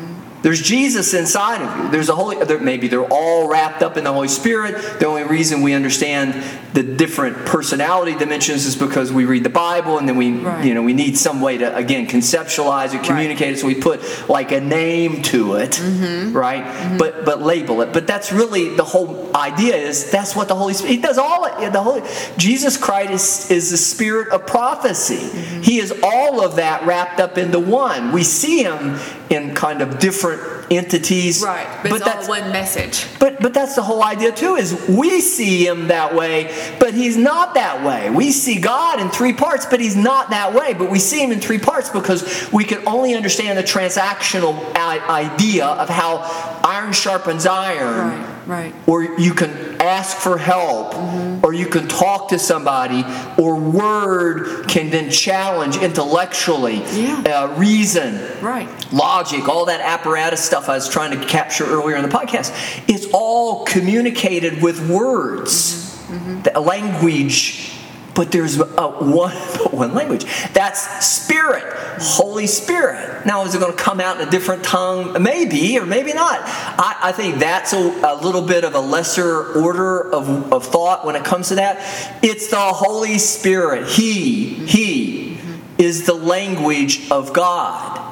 There's Jesus inside of you. There's a holy. Maybe they're all wrapped up in the Holy Spirit. The only reason we understand the different personality dimensions is because we read the Bible, and then we, Right. you know, we need some way to again conceptualize it, communicate it. So we put like a name to it, Mm-hmm. right? But but label it. But that's really the whole idea. Is that's what the Holy Spirit. He does all it. The Holy Jesus Christ is, is the Spirit of prophecy. Mm-hmm. He is all of that wrapped up into one. We see him in kind of different different entities, right, but, it's that's all one message. but but that's the whole idea too. Is we see him that way, but he's not that way. We see God in three parts, but he's not that way. But we see him in three parts because we can only understand the transactional idea of how iron sharpens iron. Right, right. Or you can ask for help, or you can talk to somebody, or word can then challenge intellectually, Yeah. uh, reason, Right. logic, all that apparatus stuff I was trying to capture earlier in the podcast, it's all communicated with words, mm-hmm. the language. But there's a one, one language. That's Spirit, Holy Spirit. Now, is it going to come out in a different tongue? Maybe, or maybe not. I, I think that's a, a little bit of a lesser order of, of thought when it comes to that. It's the Holy Spirit. He, He mm-hmm. is the language of God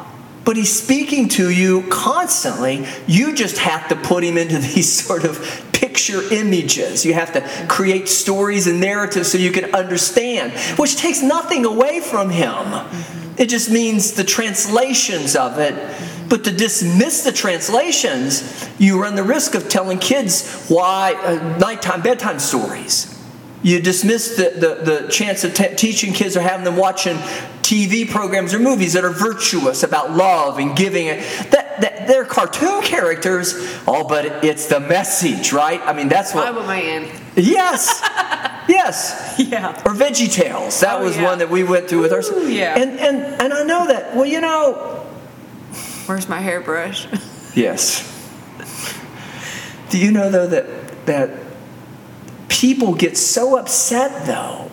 but he's speaking to you constantly. You just have to put him into these sort of picture images. You have to create stories and narratives so you can understand, which takes nothing away from him. It just means the translations of it. But to dismiss the translations, you run the risk of telling kids why uh, nighttime bedtime stories. You dismiss the, the, the chance of te- teaching kids or having them watching TV programs or movies that are virtuous about love and giving. That, that they're cartoon characters. Oh, but it's the message, right? I mean, that's what. Bible man. Yes. yes. Yeah. Or Veggie Tales. That Oh, was yeah. one that we went through with our. Ooh, yeah. And and and I know that. Well, you know. Where's my hairbrush? Yes. Do you know though that that people get so upset though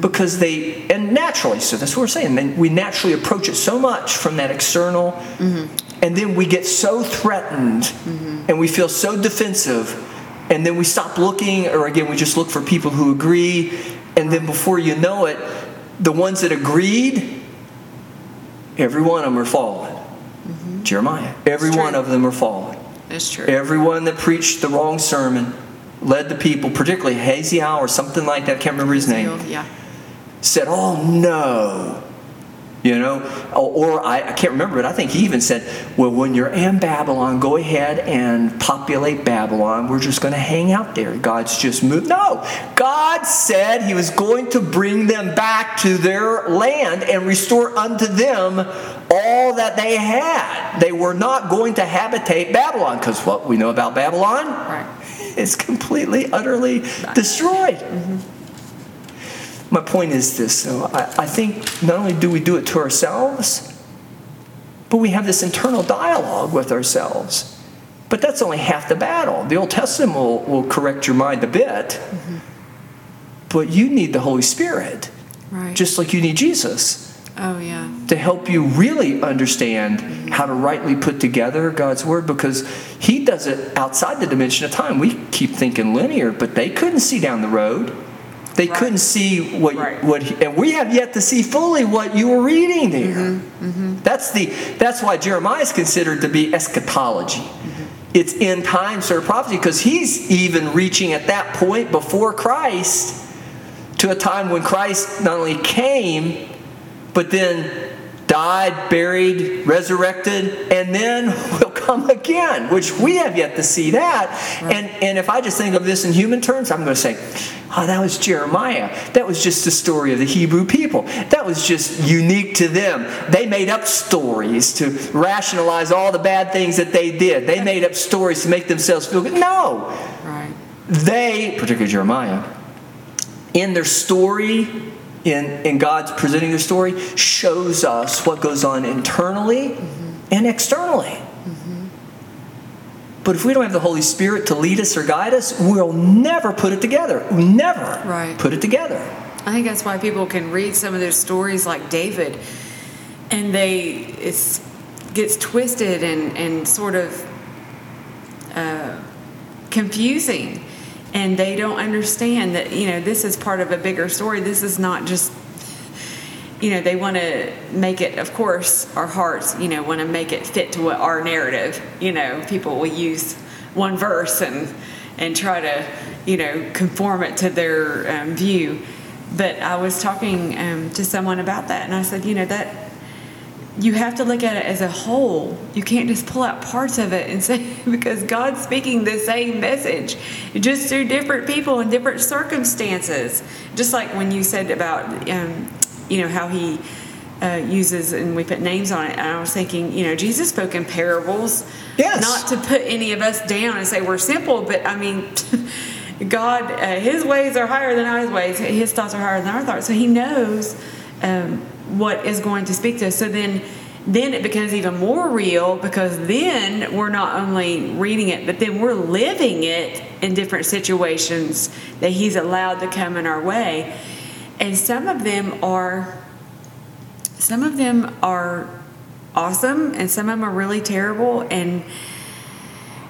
because they and naturally so that's what we're saying we naturally approach it so much from that external mm-hmm. and then we get so threatened mm-hmm. and we feel so defensive and then we stop looking or again we just look for people who agree and then before you know it the ones that agreed every one of them are fallen. Mm-hmm. Jeremiah. Every one of them are fallen. That's true. Everyone that preached the wrong sermon, led the people, particularly Haziel or something like that, I can't remember his name, Yeah. said, Oh no. You know, or, or I, I can't remember it. I think he even said, Well, when you're in Babylon, go ahead and populate Babylon. We're just going to hang out there. God's just moved. No, God said he was going to bring them back to their land and restore unto them all that they had. They were not going to habitate Babylon because what we know about Babylon Right. is completely, utterly destroyed. My point is this, though. I, I think not only do we do it to ourselves, but we have this internal dialogue with ourselves. But that's only half the battle. The Old Testament will, will correct your mind a bit, mm-hmm. but you need the Holy Spirit, Right. just like you need Jesus oh yeah. to help you really understand how to rightly put together God's word because he does it outside the dimension of time. We keep thinking linear, but they couldn't see down the road. They Right. couldn't see what Right. what he, and we have yet to see fully what you were reading there. Mm-hmm, mm-hmm. That's the that's why Jeremiah is considered to be eschatology. It's end time sort of prophecy because he's even reaching at that point before Christ to a time when Christ not only came, but then died, buried, resurrected, and then will come again, which we have yet to see that. And, and if I just think of this in human terms, I'm going to say, oh, that was Jeremiah. That was just the story of the Hebrew people. That was just unique to them. They made up stories to rationalize all the bad things that they did. They made up stories to make themselves feel good. No, Right. they, particularly Jeremiah, in their story, in, in God's presenting the story, shows us what goes on internally and externally. But if we don't have the Holy Spirit to lead us or guide us, we'll never put it together. Never Right. put it together. I think that's why people can read some of those stories like David, and they it's gets twisted and and sort of uh, confusing, and they don't understand that you know this is part of a bigger story. This is not just you know they want to make it. Of course, our hearts you know want to make it fit to what our narrative. You know, people will use one verse and and try to you know conform it to their um, view. But I was talking um, to someone about that, and I said, you know that you have to look at it as a whole. You can't just pull out parts of it and say because God's speaking the same message, just through different people and different circumstances. Just like when you said about, um, you know, how He uh, uses and we put names on it. And I was thinking, you know, Jesus spoke in parables, Yes. not to put any of us down and say we're simple, but I mean. God, uh, His ways are higher than our ways. His thoughts are higher than our thoughts. So He knows um, what is going to speak to us. So then, then it becomes even more real because then we're not only reading it, but then we're living it in different situations that He's allowed to come in our way. And some of them are, some of them are awesome, and some of them are really terrible. And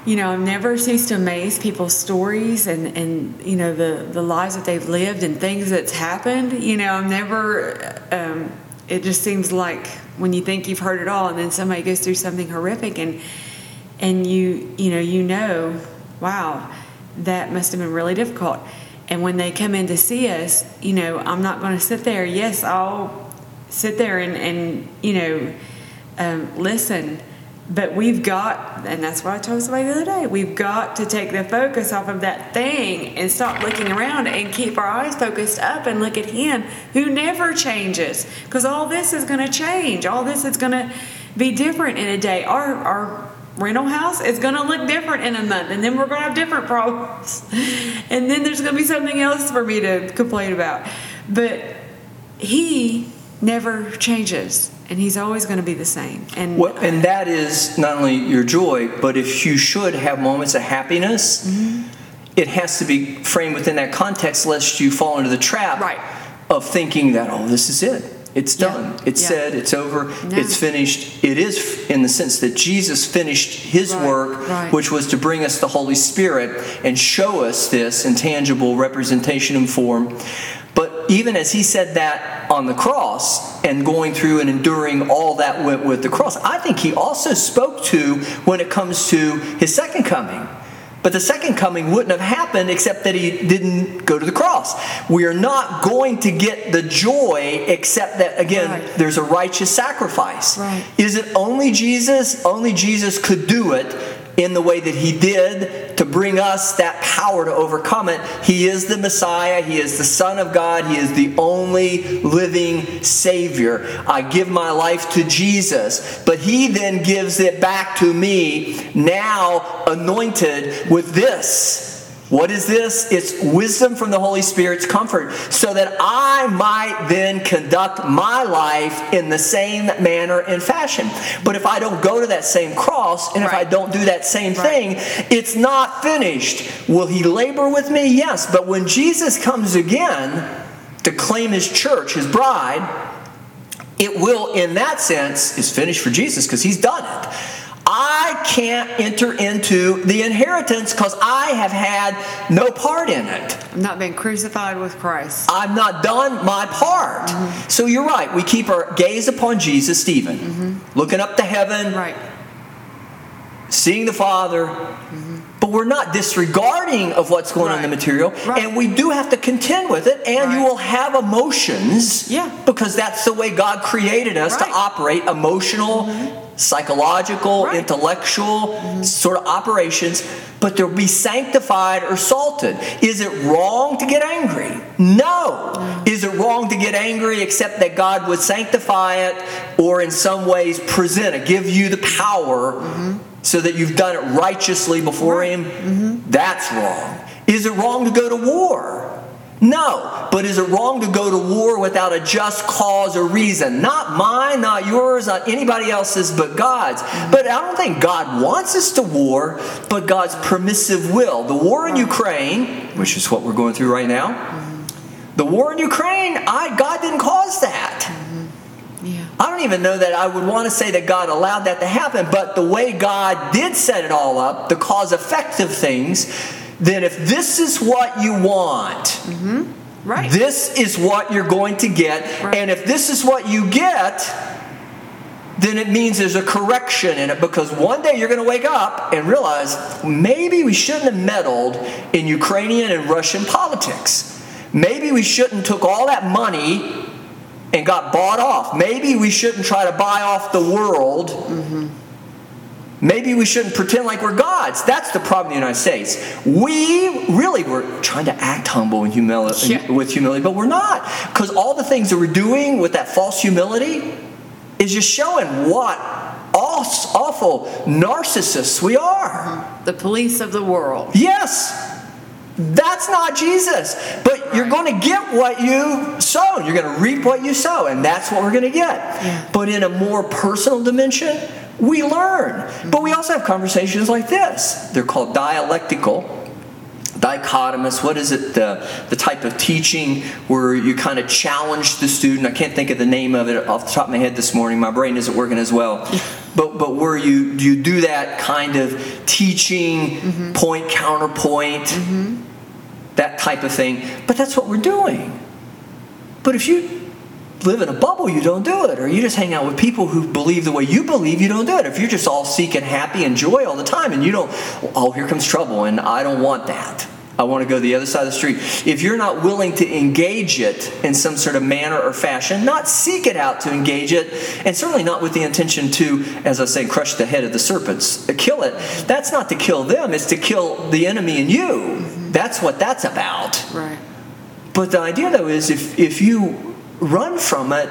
you know, I've never ceased to amaze people's stories and, and you know, the, the lives that they've lived and things that's happened. You know, I'm never, um, it just seems like when you think you've heard it all and then somebody goes through something horrific and, and you, you know, you know, wow, that must have been really difficult. And when they come in to see us, you know, I'm not going to sit there. Yes, I'll sit there and, and you know, um, listen. But we've got, and that's what I told somebody the other day, we've got to take the focus off of that thing and stop looking around and keep our eyes focused up and look at Him who never changes. Because all this is going to change. All this is going to be different in a day. Our, our rental house is going to look different in a month, and then we're going to have different problems. And then there's going to be something else for me to complain about. But He never changes and he's always going to be the same and well, and that is not only your joy but if you should have moments of happiness mm-hmm. it has to be framed within that context lest you fall into the trap right. of thinking that oh this is it it's done yeah. it's yeah. said it's over no. it's finished it is in the sense that jesus finished his right. work right. which was to bring us the holy spirit and show us this in tangible representation and form but even as he said that on the cross and going through and enduring all that went with the cross, I think he also spoke to when it comes to his second coming. But the second coming wouldn't have happened except that he didn't go to the cross. We are not going to get the joy except that, again, right. there's a righteous sacrifice. Right. Is it only Jesus? Only Jesus could do it in the way that he did to bring us that power to overcome it. He is the Messiah, he is the Son of God, he is the only living Savior. I give my life to Jesus, but he then gives it back to me, now anointed with this what is this? It's wisdom from the Holy Spirit's comfort, so that I might then conduct my life in the same manner and fashion. But if I don't go to that same cross, and if I don't do that same thing, it's not finished. Will He labor with me? Yes. But when Jesus comes again to claim His church, His bride, it will, in that sense, is finished for Jesus because He's done it. I can't enter into the inheritance because I have had no part in it. I'm not been crucified with Christ. I've not done my part. Mm-hmm. So you're right. We keep our gaze upon Jesus, Stephen, mm-hmm. looking up to heaven, right. seeing the Father. Mm-hmm. But we're not disregarding of what's going right. on in the material, right. and we do have to contend with it. And right. you will have emotions, yeah, because that's the way God created us to operate emotional mm-hmm psychological, right. intellectual mm-hmm. sort of operations, but they'll be sanctified or salted. Is it wrong to get angry? No. Mm-hmm. Is it wrong to get angry except that God would sanctify it or in some ways present it, give you the power mm-hmm. So that you've done it righteously before. Him? Mm-hmm. That's wrong. Is it wrong to go to war? No, but is it wrong to go to war without a just cause or reason? Not mine, not yours, not anybody else's, but God's. But I don't think God wants us to war, but God's permissive will. The war in Ukraine, which is what we're going through right now, the war in Ukraine, I, God didn't cause that. I don't even know that I would want to say that God allowed that to happen, but the way God did set it all up, the cause effect of things, then if this is what you want, mm-hmm. right. this is what you're going to get. Right. And if this is what you get, then it means there's a correction in it because one day you're going to wake up and realize maybe we shouldn't have meddled in Ukrainian and Russian politics. Maybe we shouldn't took all that money and got bought off. Maybe we shouldn't try to buy off the world. Mm-hmm Maybe we shouldn't pretend like we're gods. That's the problem in the United States. We really were trying to act humble and humility yeah. with humility, but we're not. Because all the things that we're doing with that false humility is just showing what awful narcissists we are. The police of the world. Yes. That's not Jesus. But you're going to get what you sow. You're going to reap what you sow, and that's what we're going to get. Yeah. But in a more personal dimension, we learn. But we also have conversations like this. They're called dialectical dichotomous what is it the, the type of teaching where you kind of challenge the student i can't think of the name of it off the top of my head this morning my brain isn't working as well but but where you you do that kind of teaching mm-hmm. point counterpoint mm-hmm. That type of thing but that's what we're doing but if you live in a bubble, you don't do it. Or you just hang out with people who believe the way you believe, you don't do it. If you're just all seeking happy and joy all the time and you don't, oh, here comes trouble and I don't want that. I want to go the other side of the street. If you're not willing to engage it in some sort of manner or fashion, not seek it out to engage it, and certainly not with the intention to, as I say, crush the head of the serpents, kill it, that's not to kill them, it's to kill the enemy in you. That's what that's about. Right. But the idea, though, is if, if you run from it,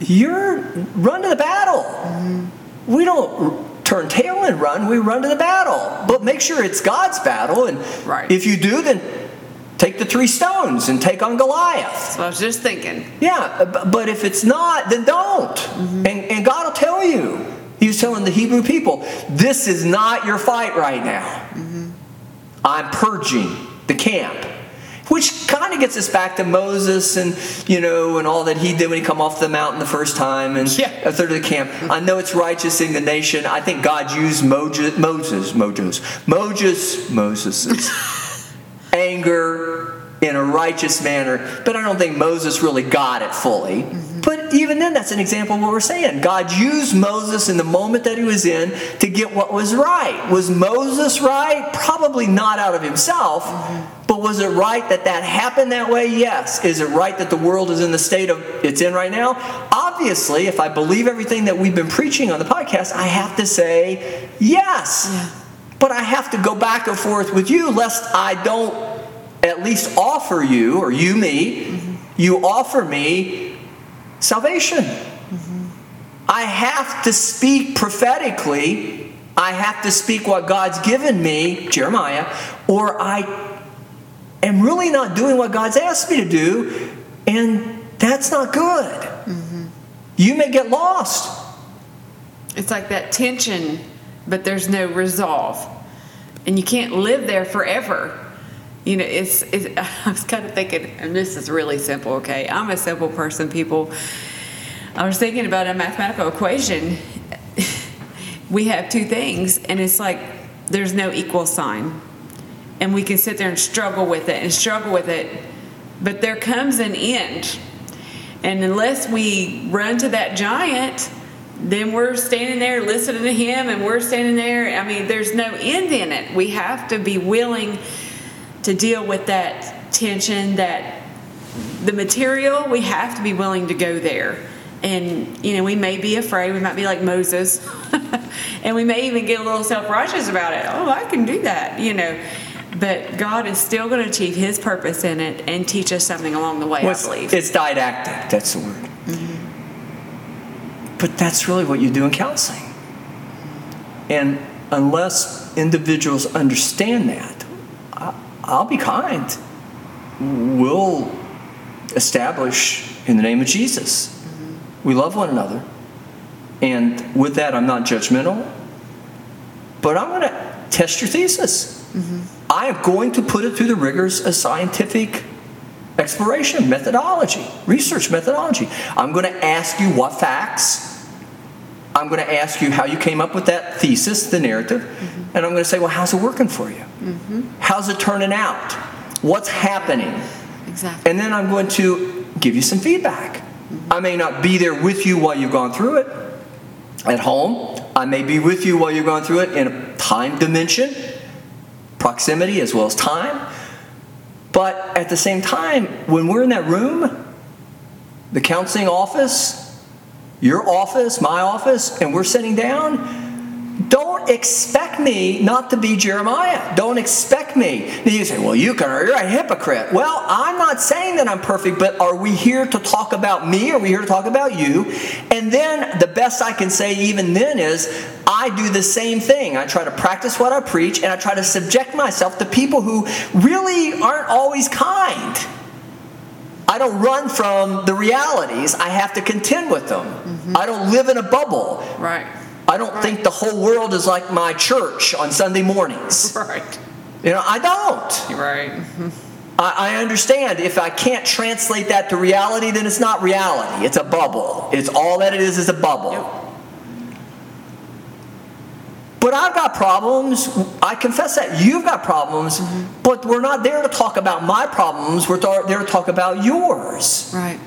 you're run to the battle. Mm-hmm. We don't turn tail and run, we run to the battle. But make sure it's God's battle. And Right. if you do, then take the three stones and take on Goliath. So I was just thinking. Yeah, but if it's not, then don't. Mm-hmm. And, and God will tell you. He was telling the Hebrew people, this is not your fight right now. Mm-hmm. I'm purging the camp. Which kind of gets us back to Moses and you know and all that he did when he come off the mountain the first time and Yeah. a third of the camp. I know it's righteous in the nation. I think God used Moses, Moses, Moses, Moses, Moses's anger in a righteous manner, but I don't think Moses really got it fully. Mm-hmm. But even then, that's an example of what we're saying. God used Moses in the moment that he was in to get what was right. Was Moses right? Probably not out of himself, but was it right that that happened that way? Yes. Is it right that the world is in the state of it's in right now? Obviously, if I believe everything that we've been preaching on the podcast, I have to say yes. But I have to go back and forth with you lest I don't at least offer you, or you me, mm-hmm. you offer me salvation. I have to speak prophetically. I have to speak what God's given me, Jeremiah, or I am really not doing what God's asked me to do, and that's not good. Mm-hmm. You may get lost. It's like that tension, but there's no resolve. And you can't live there forever. You know, it's, it's I was kind of thinking, and this is really simple, okay? I'm a simple person, people. I was thinking about a mathematical equation. we have two things, and it's like there's no equal sign. And we can sit there and struggle with it and struggle with it. But there comes an end. And unless we run to that giant, then we're standing there listening to him and we're standing there. I mean, there's no end in it. We have to be willing to deal with that tension, that the material, we have to be willing to go there. And, you know, we may be afraid. We might be like Moses. and we may even get a little self righteous about it. Oh, I can do that, you know. But God is still going to achieve His purpose in it and teach us something along the way, Well, I believe. it's didactic, that's the word. Mm-hmm. But that's really what you do in counseling. And unless individuals understand that, I'll be kind. We'll establish in the name of Jesus. We love one another. And with that, I'm not judgmental, but I'm going to test your thesis. Mm-hmm. I am going to put it through the rigors of scientific exploration, methodology, research methodology. I'm going to ask you what facts. I'm going to ask you how you came up with that thesis, the narrative. Mm-hmm. And I'm going to say, well, how's it working for you? Mm-hmm. How's it turning out? What's happening? Exactly. And then I'm going to give you some feedback. Mm-hmm. I may not be there with you while you've gone through it at home. I may be with you while you're going through it in a time dimension, proximity as well as time. But at the same time, when we're in that room, the counseling office, your office, my office, and we're sitting down, don't expect me not to be Jeremiah. Don't expect me. You say, well, you can, you're a hypocrite. Well, I'm not saying that I'm perfect, but are we here to talk about me? Are we here to talk about you? And then the best I can say, even then, is I do the same thing. I try to practice what I preach, and I try to subject myself to people who really aren't always kind. I don't run from the realities. I have to contend with them. Mm-hmm. I don't live in a bubble. Right. I don't think the whole world is like my church on Sunday mornings. Right. You know, I don't. Right. I, I understand if I can't translate that to reality, then it's not reality. It's a bubble. It's all that it is is a bubble. Yep. But I've got problems. I confess that you've got problems, but we're not there to talk about my problems. We're there to talk about yours. Right.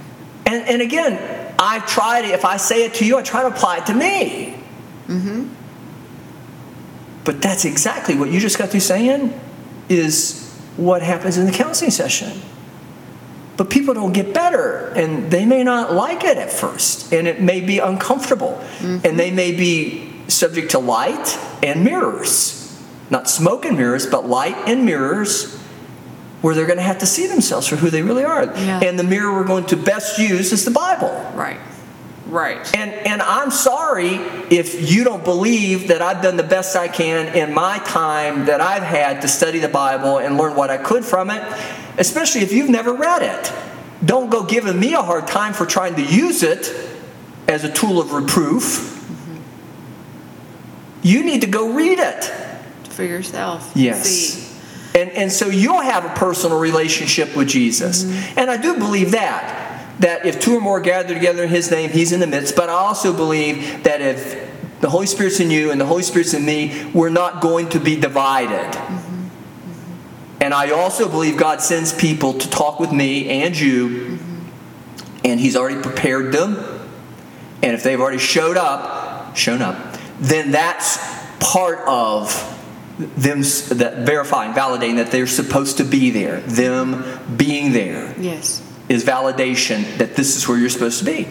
And, and again, I try to, if I say it to you, I try to apply it to me. Mm-hmm. But that's exactly what you just got through saying is what happens in the counseling session. But people don't get better, and they may not like it at first, and it may be uncomfortable, mm-hmm. and they may be subject to light and mirrors. Not smoke and mirrors, but light and mirrors where they're going to have to see themselves for who they really are. Yeah. And the mirror we're going to best use is the Bible. Right. Right. And and I'm sorry if you don't believe that I've done the best I can in my time that I've had to study the Bible and learn what I could from it, especially if you've never read it. Don't go giving me a hard time for trying to use it as a tool of reproof. Mm-hmm. You need to go read it for yourself. Yes. See. And, and so you'll have a personal relationship with Jesus. Mm-hmm. And I do believe that that if two or more gather together in his name, he's in the midst. But I also believe that if the Holy Spirit's in you and the Holy Spirit's in me, we're not going to be divided. Mm-hmm. And I also believe God sends people to talk with me and you, mm-hmm. and he's already prepared them. And if they've already showed up, shown up, then that's part of them that verifying, validating that they're supposed to be there, them being there. Yes is validation that this is where you're supposed to be.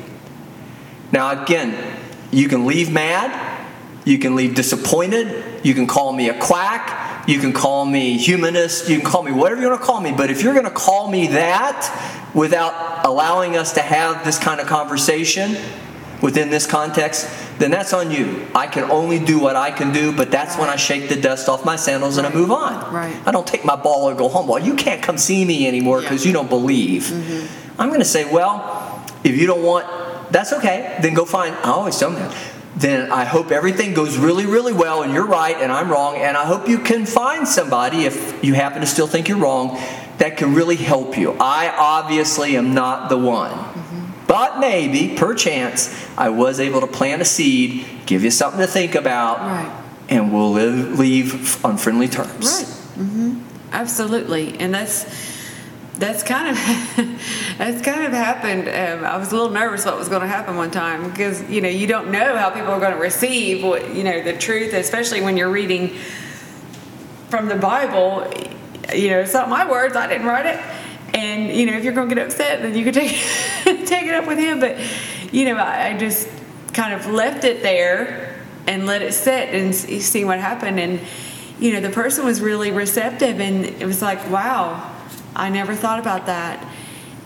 Now, again, you can leave mad, you can leave disappointed, you can call me a quack, you can call me humanist, you can call me whatever you want to call me, but if you're going to call me that without allowing us to have this kind of conversation within this context, then that's on you. I can only do what I can do, but that's when I shake the dust off my sandals and I move on. Right. I don't take my ball and go home. Well, you can't come see me anymore because yeah. you don't believe. Mm-hmm. I'm going to say, well, if you don't want, that's okay. Then go find. I always tell them. Then I hope everything goes really, really well, and you're right, and I'm wrong, and I hope you can find somebody if you happen to still think you're wrong that can really help you. I obviously am not the one. But maybe, perchance, I was able to plant a seed, give you something to think about, right. and we'll live, leave on friendly terms. Right. Mm-hmm. Absolutely. And that's that's kind of that's kind of happened. Um, I was a little nervous what was going to happen one time because you know you don't know how people are going to receive what you know the truth, especially when you're reading from the Bible. You know, it's not my words. I didn't write it and you know, if you're going to get upset, then you can take take it up with him. But you know, I, I just kind of left it there and let it sit and see what happened. And you know, the person was really receptive, and it was like, wow, I never thought about that.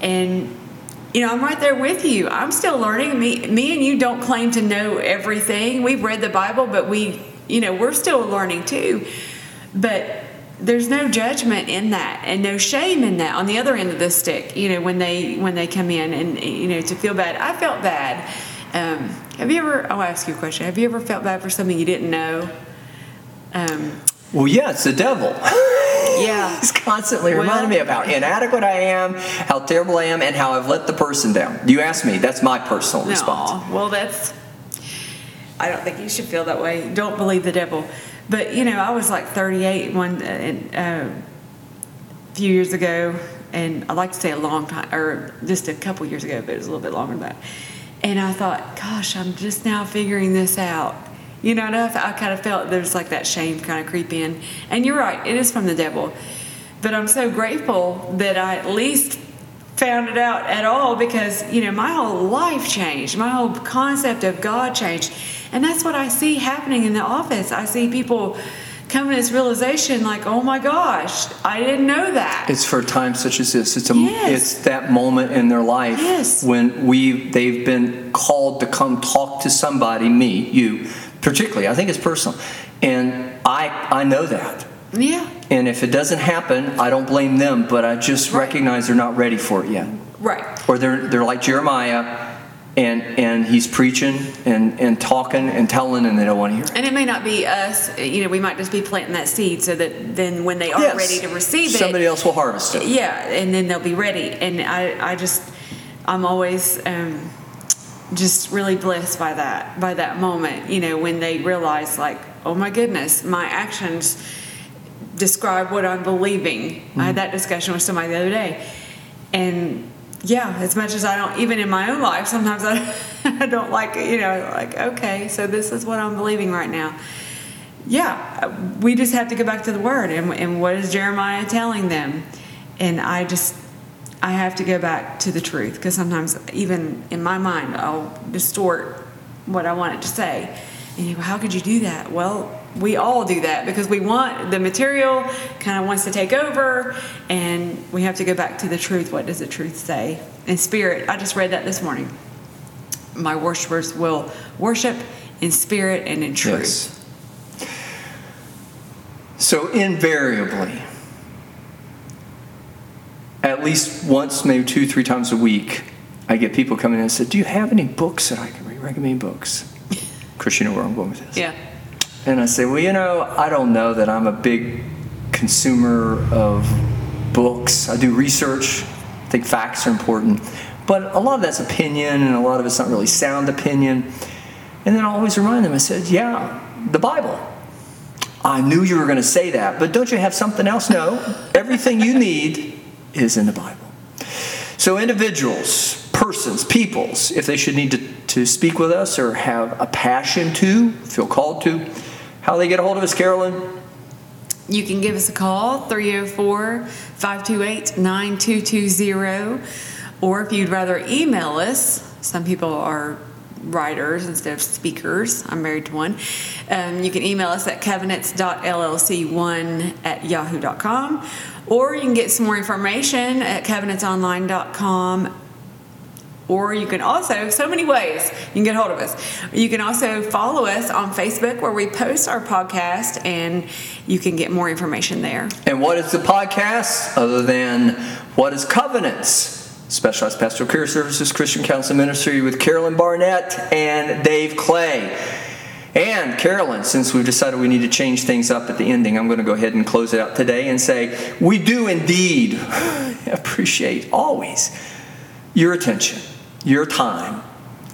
And you know, I'm right there with you. I'm still learning. Me, me and you don't claim to know everything. We've read the Bible, but we, you know, we're still learning too. But there's no judgment in that and no shame in that on the other end of the stick you know when they when they come in and you know to feel bad. I felt bad. Um, have you ever i'll ask you a question. Have you ever felt bad for something you didn't know? Um, well yeah it's the devil. Yeah. He's constantly well, reminding me of how inadequate i am how terrible i am and how i've let the person down. You ask me that's my personal no, response. well that's i don't think you should feel that way don't believe the devil but you know, I was like 38 one uh, uh, few years ago, and I like to say a long time, or just a couple years ago, but it was a little bit longer than that. And I thought, gosh, I'm just now figuring this out. You know, I, I kind of felt there's like that shame kind of creep in. And you're right, it is from the devil. But I'm so grateful that I at least found it out at all because, you know, my whole life changed. My whole concept of God changed. And that's what I see happening in the office. I see people come to this realization like, oh my gosh, I didn't know that. It's for times such as this. It's a yes. it's that moment in their life yes. when we they've been called to come talk to somebody, me, you, particularly. I think it's personal. And I I know that. Yeah. And if it doesn't happen, I don't blame them, but I just right. recognize they're not ready for it yet. Right. Or they're they're like Jeremiah and and he's preaching and and talking and telling and they don't want to hear and it may not be us you know we might just be planting that seed so that then when they are yes. ready to receive it somebody else will harvest it yeah and then they'll be ready and i i just i'm always um, just really blessed by that by that moment you know when they realize like oh my goodness my actions describe what i'm believing mm-hmm. i had mm-hmm. that discussion with somebody the other day and yeah, as much as I don't, even in my own life, sometimes I, I don't like, you know, like, okay, so this is what I'm believing right now. yeah, we just have to go back to the word. And, and what is Jeremiah telling them? And I just, I have to go back to the truth because sometimes, even in my mind, I'll distort what I want it to say. And you go, how could you do that? Well, we all do that because we want the material kind of wants to take over and we have to go back to the truth what does the truth say in spirit i just read that this morning my worshipers will worship in spirit and in truth Yes. So invariably, at least once, maybe two, three times a week, I get people coming in and say, "Do you have any books that I can read? Recommend books." Chris, you know where I'm going with this. yeah And I say, well, you know, I don't know that I'm a big consumer of books. I do research. I think facts are important. But a lot of that's opinion, and a lot of it's not really sound opinion. And then I always remind them, I said, yeah, the Bible. I knew you were going to say that, but don't you have something else? No. Everything you need is in the Bible. So, individuals, persons, peoples, if they should need to, to speak with us or have a passion to, feel called to, how they get a hold of us, Carolyn? You can give us a call, 304 528 9220. Or if you'd rather email us, some people are writers instead of speakers. I'm married to one. Um, you can email us at covenants.llc1 at yahoo.com. Or you can get some more information at covenantsonline.com or you can also, so many ways you can get hold of us. You can also follow us on Facebook where we post our podcast and you can get more information there. And what is the podcast other than what is Covenants? Specialized Pastoral Care Services Christian Counsel Ministry with Carolyn Barnett and Dave Clay. And Carolyn, since we've decided we need to change things up at the ending, I'm going to go ahead and close it out today and say, we do indeed appreciate always your attention, your time,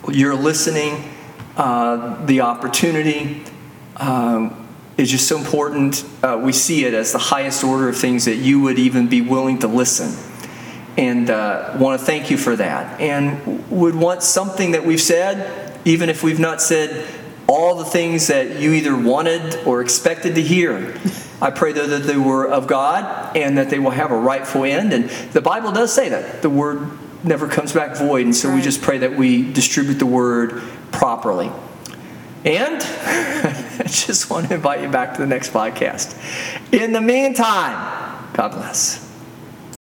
your listening, uh, the opportunity. Um, is just so important. Uh, we see it as the highest order of things that you would even be willing to listen. And uh, want to thank you for that. And would want something that we've said, even if we've not said all the things that you either wanted or expected to hear. I pray though that they were of God and that they will have a rightful end. And the Bible does say that the word never comes back void. And so we just pray that we distribute the word properly. And I just want to invite you back to the next podcast. In the meantime, God bless.